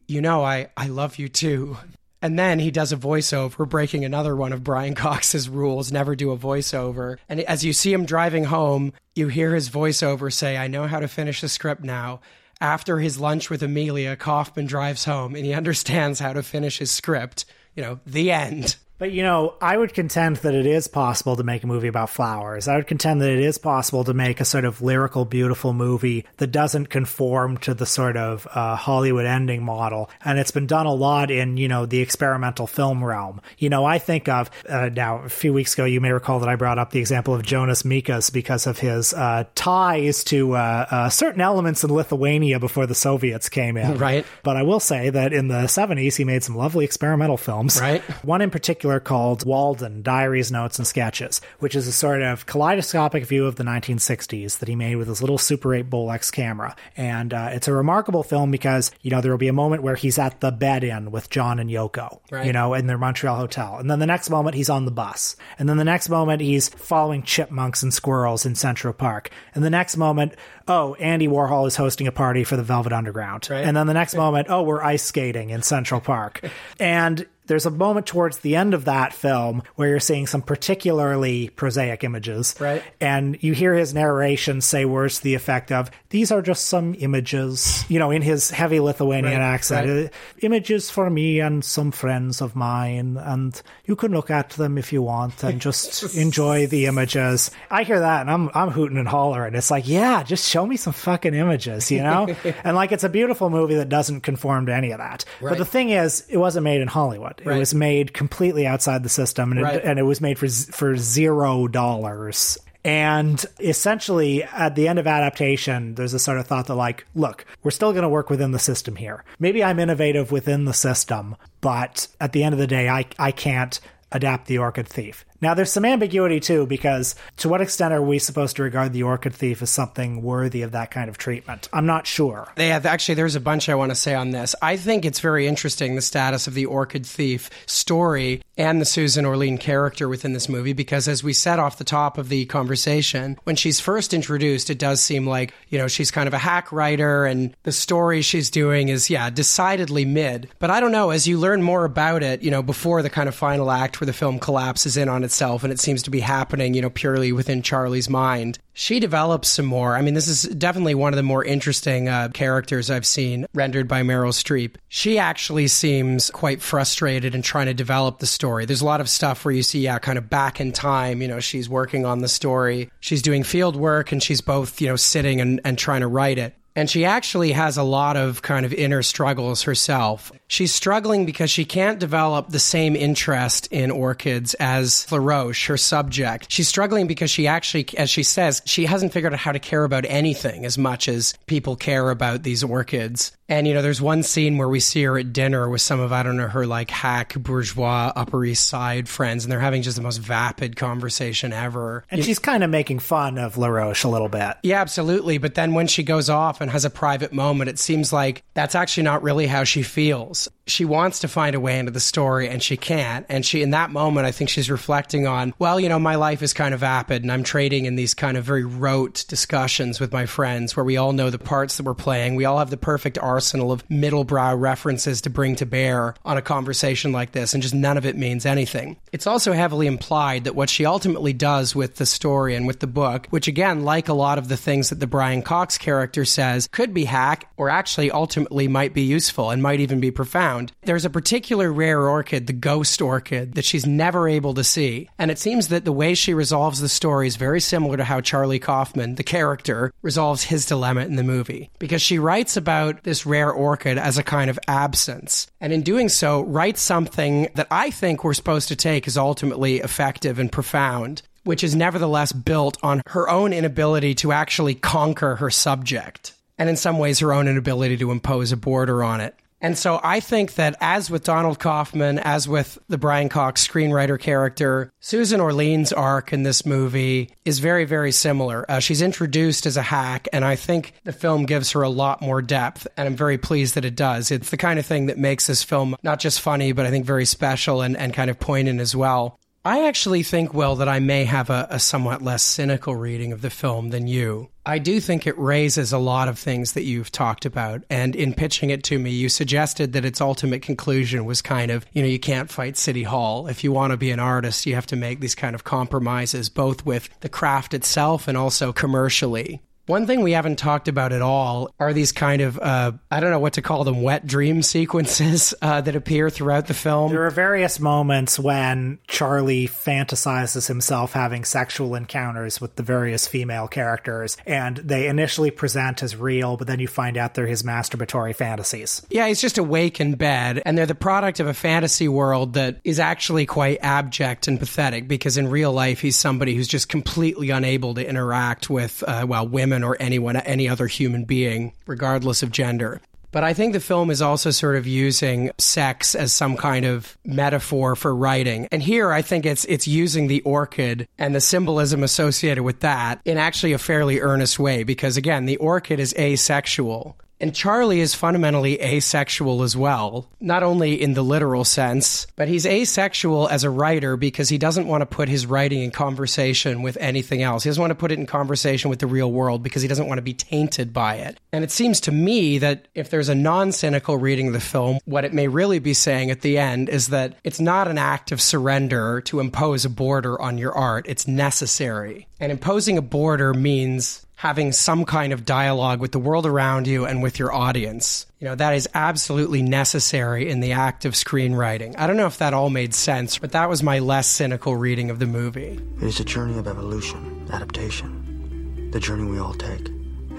you know, I, I love you too. And then he does a voiceover, breaking another one of Brian Cox's rules never do a voiceover. And as you see him driving home, you hear his voiceover say, I know how to finish the script now. After his lunch with Amelia, Kaufman drives home and he understands how to finish his script. You know, the end. But you know, I would contend that it is possible to make a movie about flowers. I would contend that it is possible to make a sort of lyrical, beautiful movie that doesn't conform to the sort of uh, Hollywood ending model. And it's been done a lot in, you know, the experimental film realm. You know, I think of, uh, now, a few weeks ago, you may recall that I brought up the example of Jonas Mekas because of his uh, ties to uh, uh, certain elements in Lithuania before the Soviets came in. Right. But I will say that in the 70s, he made some lovely experimental films. Right. One in particular called Walden Diaries, Notes, and Sketches, which is a sort of kaleidoscopic view of the 1960s that he made with his little Super 8 Bolex camera. And uh, it's a remarkable film because, you know, there will be a moment where he's at the bed in with John and Yoko, Right. you know, in their Montreal hotel. And then the next moment, he's on the bus. And then the next moment, he's following chipmunks and squirrels in Central Park. And the next moment, oh, Andy Warhol is hosting a party for the Velvet Underground. Right. And then the next moment, oh, we're ice skating in Central Park. and there's a moment towards the end of that film where you're seeing some particularly prosaic images. Right. And you hear his narration say words to the effect of, these are just some images, you know, in his heavy Lithuanian Right, accent. right. Uh, Images for me and some friends of mine. And you can look at them if you want and just enjoy the images. I hear that and I'm, I'm hooting and hollering. It's like, yeah, just show me some fucking images, you know? and like, it's a beautiful movie that doesn't conform to any of that. But the thing is, it wasn't made in Hollywood. It Right. was made completely outside the system, and Right. it, and it was made for for zero dollars. And essentially, at the end of adaptation, there's a sort of thought that, like, look, we're still going to work within the system here. Maybe I'm innovative within the system, but at the end of the day, I I can't adapt the Orchid Thief. Now, there's some ambiguity too, because to what extent are we supposed to regard the Orchid Thief as something worthy of that kind of treatment? I'm not sure. They have actually. There's a bunch I want to say on this. I think it's very interesting the status of the Orchid Thief story and the Susan Orlean character within this movie because, as we said off the top of the conversation, when she's first introduced, it does seem like you know she's kind of a hack writer, and the story she's doing is yeah decidedly mid. But I don't know. As you learn more about it, you know, before the kind of final act where the film collapses in on itself, and it seems to be happening, you know, purely within Charlie's mind. She develops some more. I mean, this is definitely one of the more interesting uh, characters I've seen rendered by Meryl Streep. She actually seems quite frustrated in trying to develop the story. There's a lot of stuff where you see, yeah, kind of back in time, you know, she's working on the story, she's doing field work, and she's both, you know, sitting and, and trying to write it. And she actually has a lot of kind of inner struggles herself. She's struggling because she can't develop the same interest in orchids as LaRoche, her subject. She's struggling because she actually, as she says, she hasn't figured out how to care about anything as much as people care about these orchids. And, you know, there's one scene where we see her at dinner with some of, I don't know, her like hack bourgeois Upper East Side friends, and they're having just the most vapid conversation ever. And she's kind of making fun of LaRoche a little bit. Yeah, absolutely. But then when she goes off and has a private moment, it seems like that's actually not really how she feels. She wants to find a way into the story and she can't. And she, in that moment, I think she's reflecting on, well, you know, my life is kind of vapid and I'm trading in these kind of very rote discussions with my friends where we all know the parts that we're playing. We all have the perfect arsenal of middle brow references to bring to bear on a conversation like this, and just none of it means anything. It's also heavily implied that what she ultimately does with the story and with the book, which again, like a lot of the things that the Brian Cox character says, could be hack or actually ultimately might be useful and might even be profound. There's a particular rare orchid, the ghost orchid, that she's never able to see. And it seems that the way she resolves the story is very similar to how Charlie Kaufman, the character, resolves his dilemma in the movie. Because she writes about this rare orchid as a kind of absence. And in doing so, writes something that I think we're supposed to take as ultimately effective and profound which is nevertheless built on her own inability to actually conquer her subject, and in some ways, her own inability to impose a border on it. And so I think that as with Donald Kaufman, as with the Brian Cox screenwriter character, Susan Orlean's arc in this movie is very, very similar. Uh, she's introduced as a hack, and I think the film gives her a lot more depth, and I'm very pleased that it does. It's the kind of thing that makes this film not just funny, but I think very special and, and kind of poignant as well. I actually think, Will, that I may have a, a somewhat less cynical reading of the film than you. I do think it raises a lot of things that you've talked about. And in pitching it to me, you suggested that its ultimate conclusion was kind of, you know, you can't fight City Hall. If you want to be an artist, you have to make these kind of compromises, both with the craft itself and also commercially. One thing we haven't talked about at all are these kind of, uh, I don't know what to call them, wet dream sequences uh, that appear throughout the film. There are various moments when Charlie fantasizes himself having sexual encounters with the various female characters, and they initially present as real, but then you find out they're his masturbatory fantasies. Yeah, he's just awake in bed, and they're the product of a fantasy world that is actually quite abject and pathetic because in real life, he's somebody who's just completely unable to interact with, uh, well, women or anyone, any other human being, regardless of gender. But I think the film is also sort of using sex as some kind of metaphor for writing. And here I think it's it's using the orchid and the symbolism associated with that in actually a fairly earnest way because again, the orchid is asexual. And Charlie is fundamentally asexual as well, not only in the literal sense, but he's asexual as a writer because he doesn't want to put his writing in conversation with anything else. He doesn't want to put it in conversation with the real world because he doesn't want to be tainted by it. And it seems to me that if there's a non cynical reading of the film, what it may really be saying at the end is that it's not an act of surrender to impose a border on your art, it's necessary. And imposing a border means having some kind of dialogue with the world around you and with your audience. You know, that is absolutely necessary in the act of screenwriting. I don't know if that all made sense, but that was my less cynical reading of the movie. It is a journey of evolution, adaptation. The journey we all take.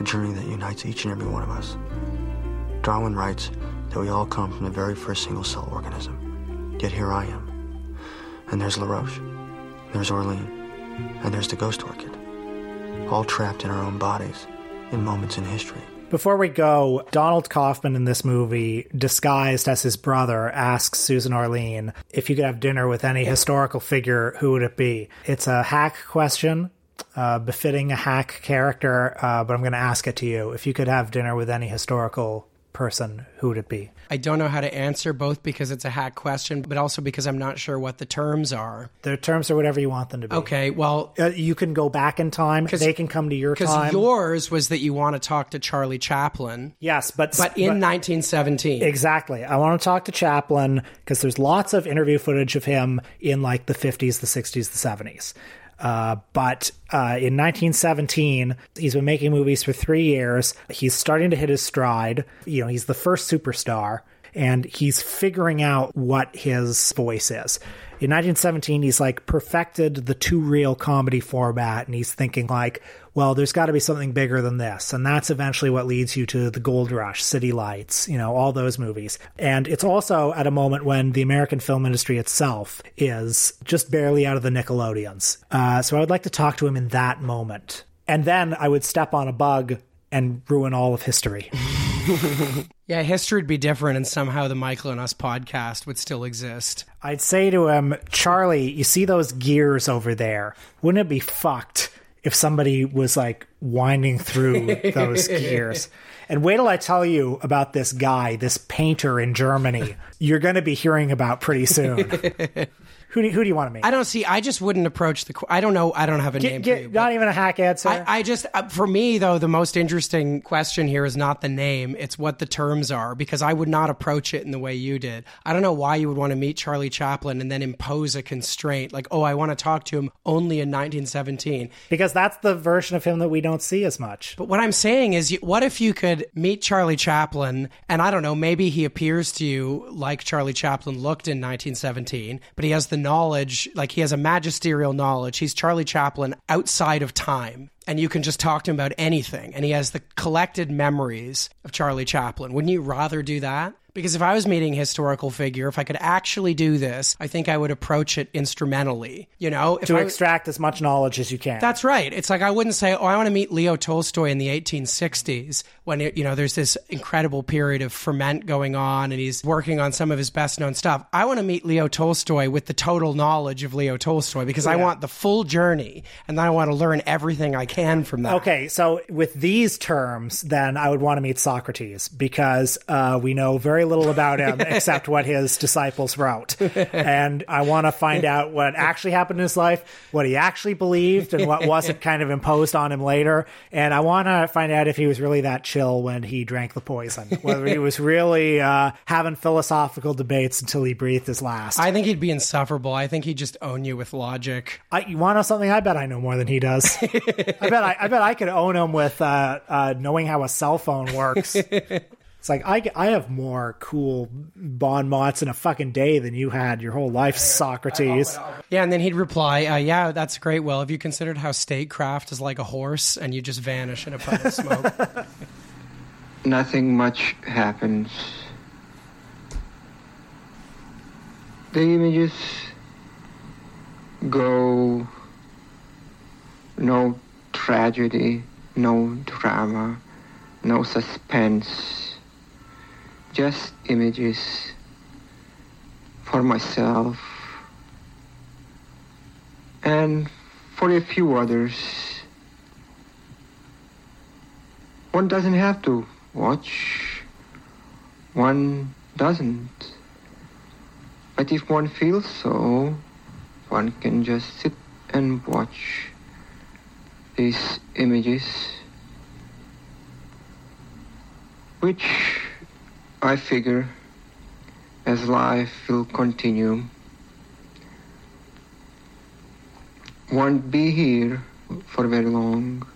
A journey that unites each and every one of us. Darwin writes that we all come from the very first single cell organism. Yet here I am. And there's LaRoche. There's Orlean. And there's the ghost orchid all trapped in our own bodies in moments in history. Before we go, Donald Kaufman in this movie, disguised as his brother, asks Susan Orlean if you could have dinner with any historical figure, who would it be? It's a hack question, uh, befitting a hack character, uh, but I'm going to ask it to you. If you could have dinner with any historical person, who would it be? I don't know how to answer both because it's a hack question, but also because I'm not sure what the terms are. The terms are whatever you want them to be. Okay, well, uh, you can go back in time. They can come to your time. Because yours was that you want to talk to Charlie Chaplin. Yes, but but in 1917. Exactly. I want to talk to Chaplin because there's lots of interview footage of him in like the 50s, the 60s, the 70s. Uh, but uh, in 1917, he's been making movies for three years. He's starting to hit his stride. You know, he's the first superstar, and he's figuring out what his voice is. In 1917, he's like perfected the two reel comedy format, and he's thinking like, well, there's got to be something bigger than this, and that's eventually what leads you to the Gold Rush, City Lights, you know, all those movies. And it's also at a moment when the American film industry itself is just barely out of the Nickelodeons. Uh, so I would like to talk to him in that moment, and then I would step on a bug and ruin all of history. yeah, history would be different, and somehow the Michael and Us podcast would still exist. I'd say to him, Charlie, you see those gears over there? Wouldn't it be fucked if somebody was like winding through those gears? And wait till I tell you about this guy, this painter in Germany. You're going to be hearing about pretty soon. Who do, who do you want to meet? I don't see. I just wouldn't approach the. I don't know. I don't have a Get- name get- for you. not even a hack answer. I, I just, uh, for me though, the most interesting question here is not the name; it's what the terms are. Because I would not approach it in the way you did. I don't know why you would want to meet Charlie Chaplin and then impose a constraint, like, "Oh, I want to talk to him only in 1917." because that's the version of him that we don't see as much. But what I'm saying is, what if you could meet Charlie Chaplin, and I don't know, maybe he appears to you like Charlie Chaplin looked in 1917, but he has the knowledge, like he has a magisterial knowledge. He's Charlie Chaplin outside of time. And you can just talk to him about anything. And he has the collected memories of Charlie Chaplin. Wouldn't you rather do that? Because if I was meeting a historical figure, if I could actually do this, I think I would approach it instrumentally. You know, if to I, extract as much knowledge as you can. that's right. It's like I wouldn't say, "Oh, I want to meet Leo Tolstoy in the 1860s when it, you know there's this incredible period of ferment going on and he's working on some of his best known stuff." I want to meet Leo Tolstoy with the total knowledge of Leo Tolstoy because I want the full journey and then I want to learn everything I can from that. Okay, so with these terms, then I would want to meet Socrates because uh, we know very very little about him except what his disciples wrote. And I want to find out what actually happened in his life, what he actually believed, and what wasn't kind of imposed on him later. And I want to find out if he was really that chill when he drank the poison, whether he was really uh, having philosophical debates until he breathed his last. I think he'd be insufferable. I think he'd just own you with logic. I, you want to know something? I bet I know more than he does. I bet I, I bet I could own him with uh, uh, knowing how a cell phone works. It's like I, I have more cool bon mots in a fucking day than you had your whole life, Socrates. Yeah, and then he'd reply, uh, "Yeah, that's great. Well, have you considered how statecraft is like a horse, and you just vanish in a puff of smoke?" Nothing much happens. The images go. No tragedy, no drama, no suspense. Just images for myself and for a few others. One doesn't have to watch. One doesn't. But if one feels so, one can just sit and watch these images, which I figure as life will continue won't be here for very long.